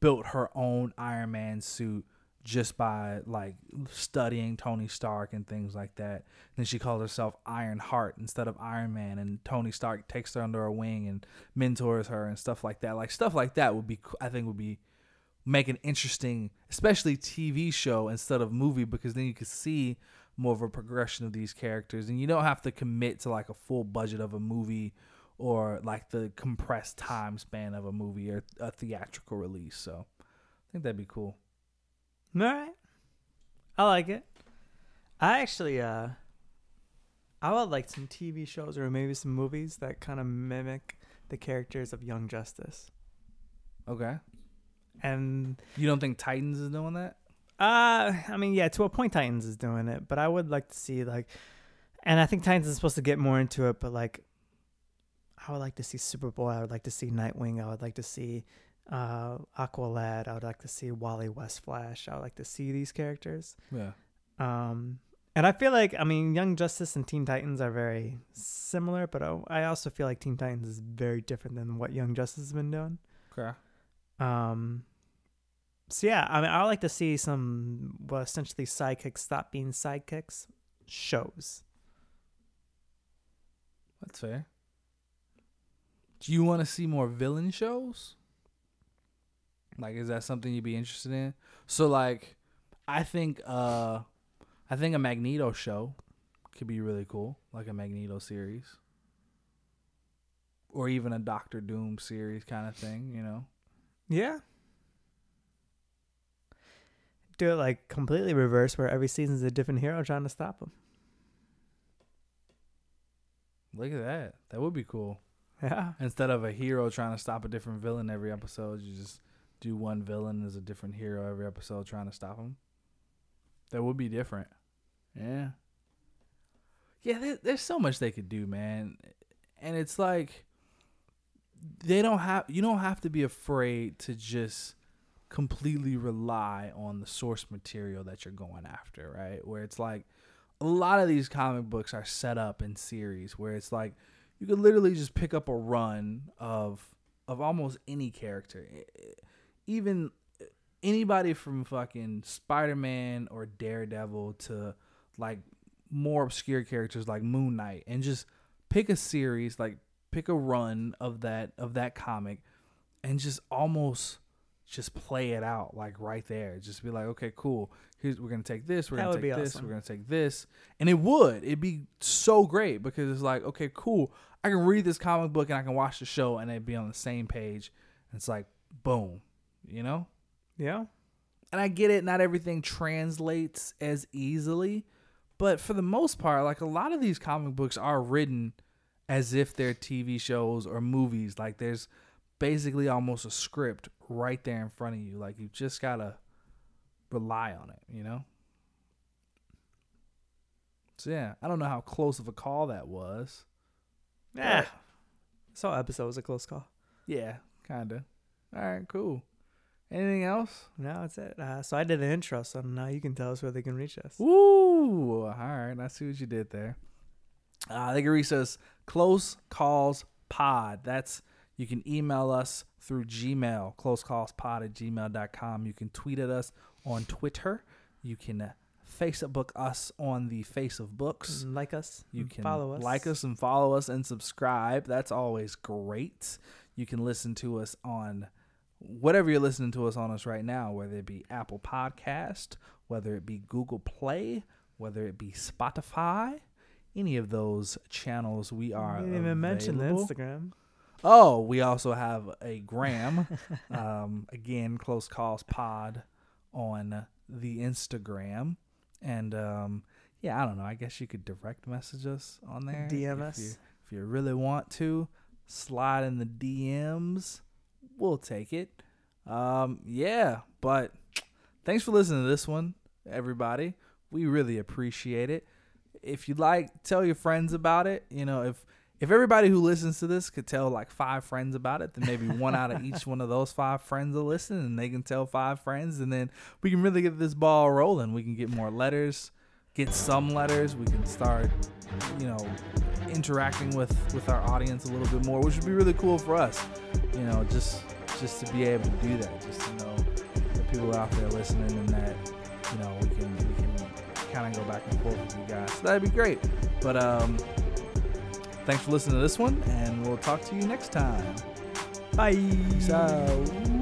built her own Iron Man suit just by like studying Tony Stark and things like that. Then she calls herself Iron Heart instead of Iron Man, and Tony Stark takes her under her wing and mentors her and stuff like that. Like stuff like that would be, I think, would be make an interesting, especially TV show instead of movie, because then you could see more of a progression of these characters, and you don't have to commit to like a full budget of a movie or like the compressed time span of a movie or a theatrical release. So I think that'd be cool. All right. I like it. I actually, uh, I would like some TV shows or maybe some movies that kind of mimic the characters of Young Justice. Okay. And You don't think Titans is doing that? Uh, I mean, yeah, to a point, Titans is doing it, but I would like to see like, and I think Titans is supposed to get more into it, but like, I would like to see Superboy. I would like to see Nightwing. I would like to see uh Aqualad. I would like to see Wally West Flash. I would like to see these characters. Yeah. Um, and I feel like I mean, Young Justice and Teen Titans are very similar, but I, I also feel like Teen Titans is very different than what Young Justice has been doing. Okay. Um, so yeah, I mean, I like to see some, well, essentially sidekicks stop being sidekicks shows. That's fair. Do you want to see more villain shows? Like, is that something you'd be interested in? So, like, I think, uh, I think a Magneto show could be really cool, like a Magneto series, or even a Doctor Doom series kind of thing. You know? Yeah. Do it like completely reverse, where every season's a different hero trying to stop him. Look at that. That would be cool. Yeah. Instead of a hero trying to stop a different villain every episode, you just do one villain as a different hero every episode trying to stop him. That would be different. Yeah. Yeah, there, there's so much they could do, man. And it's like they don't have you don't have to be afraid to just completely rely on the source material that you're going after, right? Where it's like a lot of these comic books are set up in series where it's like you could literally just pick up a run of of almost any character even anybody from fucking spider-man or daredevil to like more obscure characters like moon knight and just pick a series like pick a run of that of that comic and just almost just play it out like right there. Just be like okay cool. Here's we're gonna take this we're That gonna take this awesome. we're gonna take this. And it would. It'd be so great because it's like okay cool. I can read this comic book and i can watch the show and it'd be on the same page. And it's like boom you know Yeah. and I get it, not everything translates as easily, but for the most part, like a lot of these comic books are written as if they're TV shows or movies. Like there's basically almost a script right there in front of you. Like you just gotta rely on it, you know? So yeah, I don't know how close of a call that was. Yeah. This whole episode was a close call. Yeah, kinda. All right, cool. Anything else? No, that's it. Uh, so I did an intro, so now you can tell us where they can reach us. Ooh, All right, I see what you did there. Uh, they can reach us close calls pod. That's you can email us through Gmail, closecallspod at gmail.com. You can tweet at us on Twitter. You can uh, Facebook us on the face of books. Like us. You can follow us. like us and follow us and subscribe. That's always great. You can listen to us on whatever you're listening to us on us right now, whether it be Apple Podcast, whether it be Google Play, whether it be Spotify, any of those channels we are. You didn't even mention the. Instagram. Oh, we also have a gram. um, again, Close Calls Pod on the Instagram. And um, yeah, I don't know. I guess you could direct message us on there. DM if us. You, if you really want to, slide in the DMs. We'll take it. Um, yeah, but thanks for listening to this one, everybody. We really appreciate it. If you like, tell your friends about it. You know, if if everybody who listens to this could tell like five friends about it, then maybe one out of each one of those five friends will listen, and they can tell five friends, and then we can really get this ball rolling. We can get more letters get some letters, we can start, you know, interacting with with our audience a little bit more, which would be really cool for us. You know, just just to be able to do that, just to know that people are out there listening and that you know we can we can kind of go back and forth with you guys. So that'd be great. But um, thanks for listening to this one, and we'll talk to you next time. Bye. Out.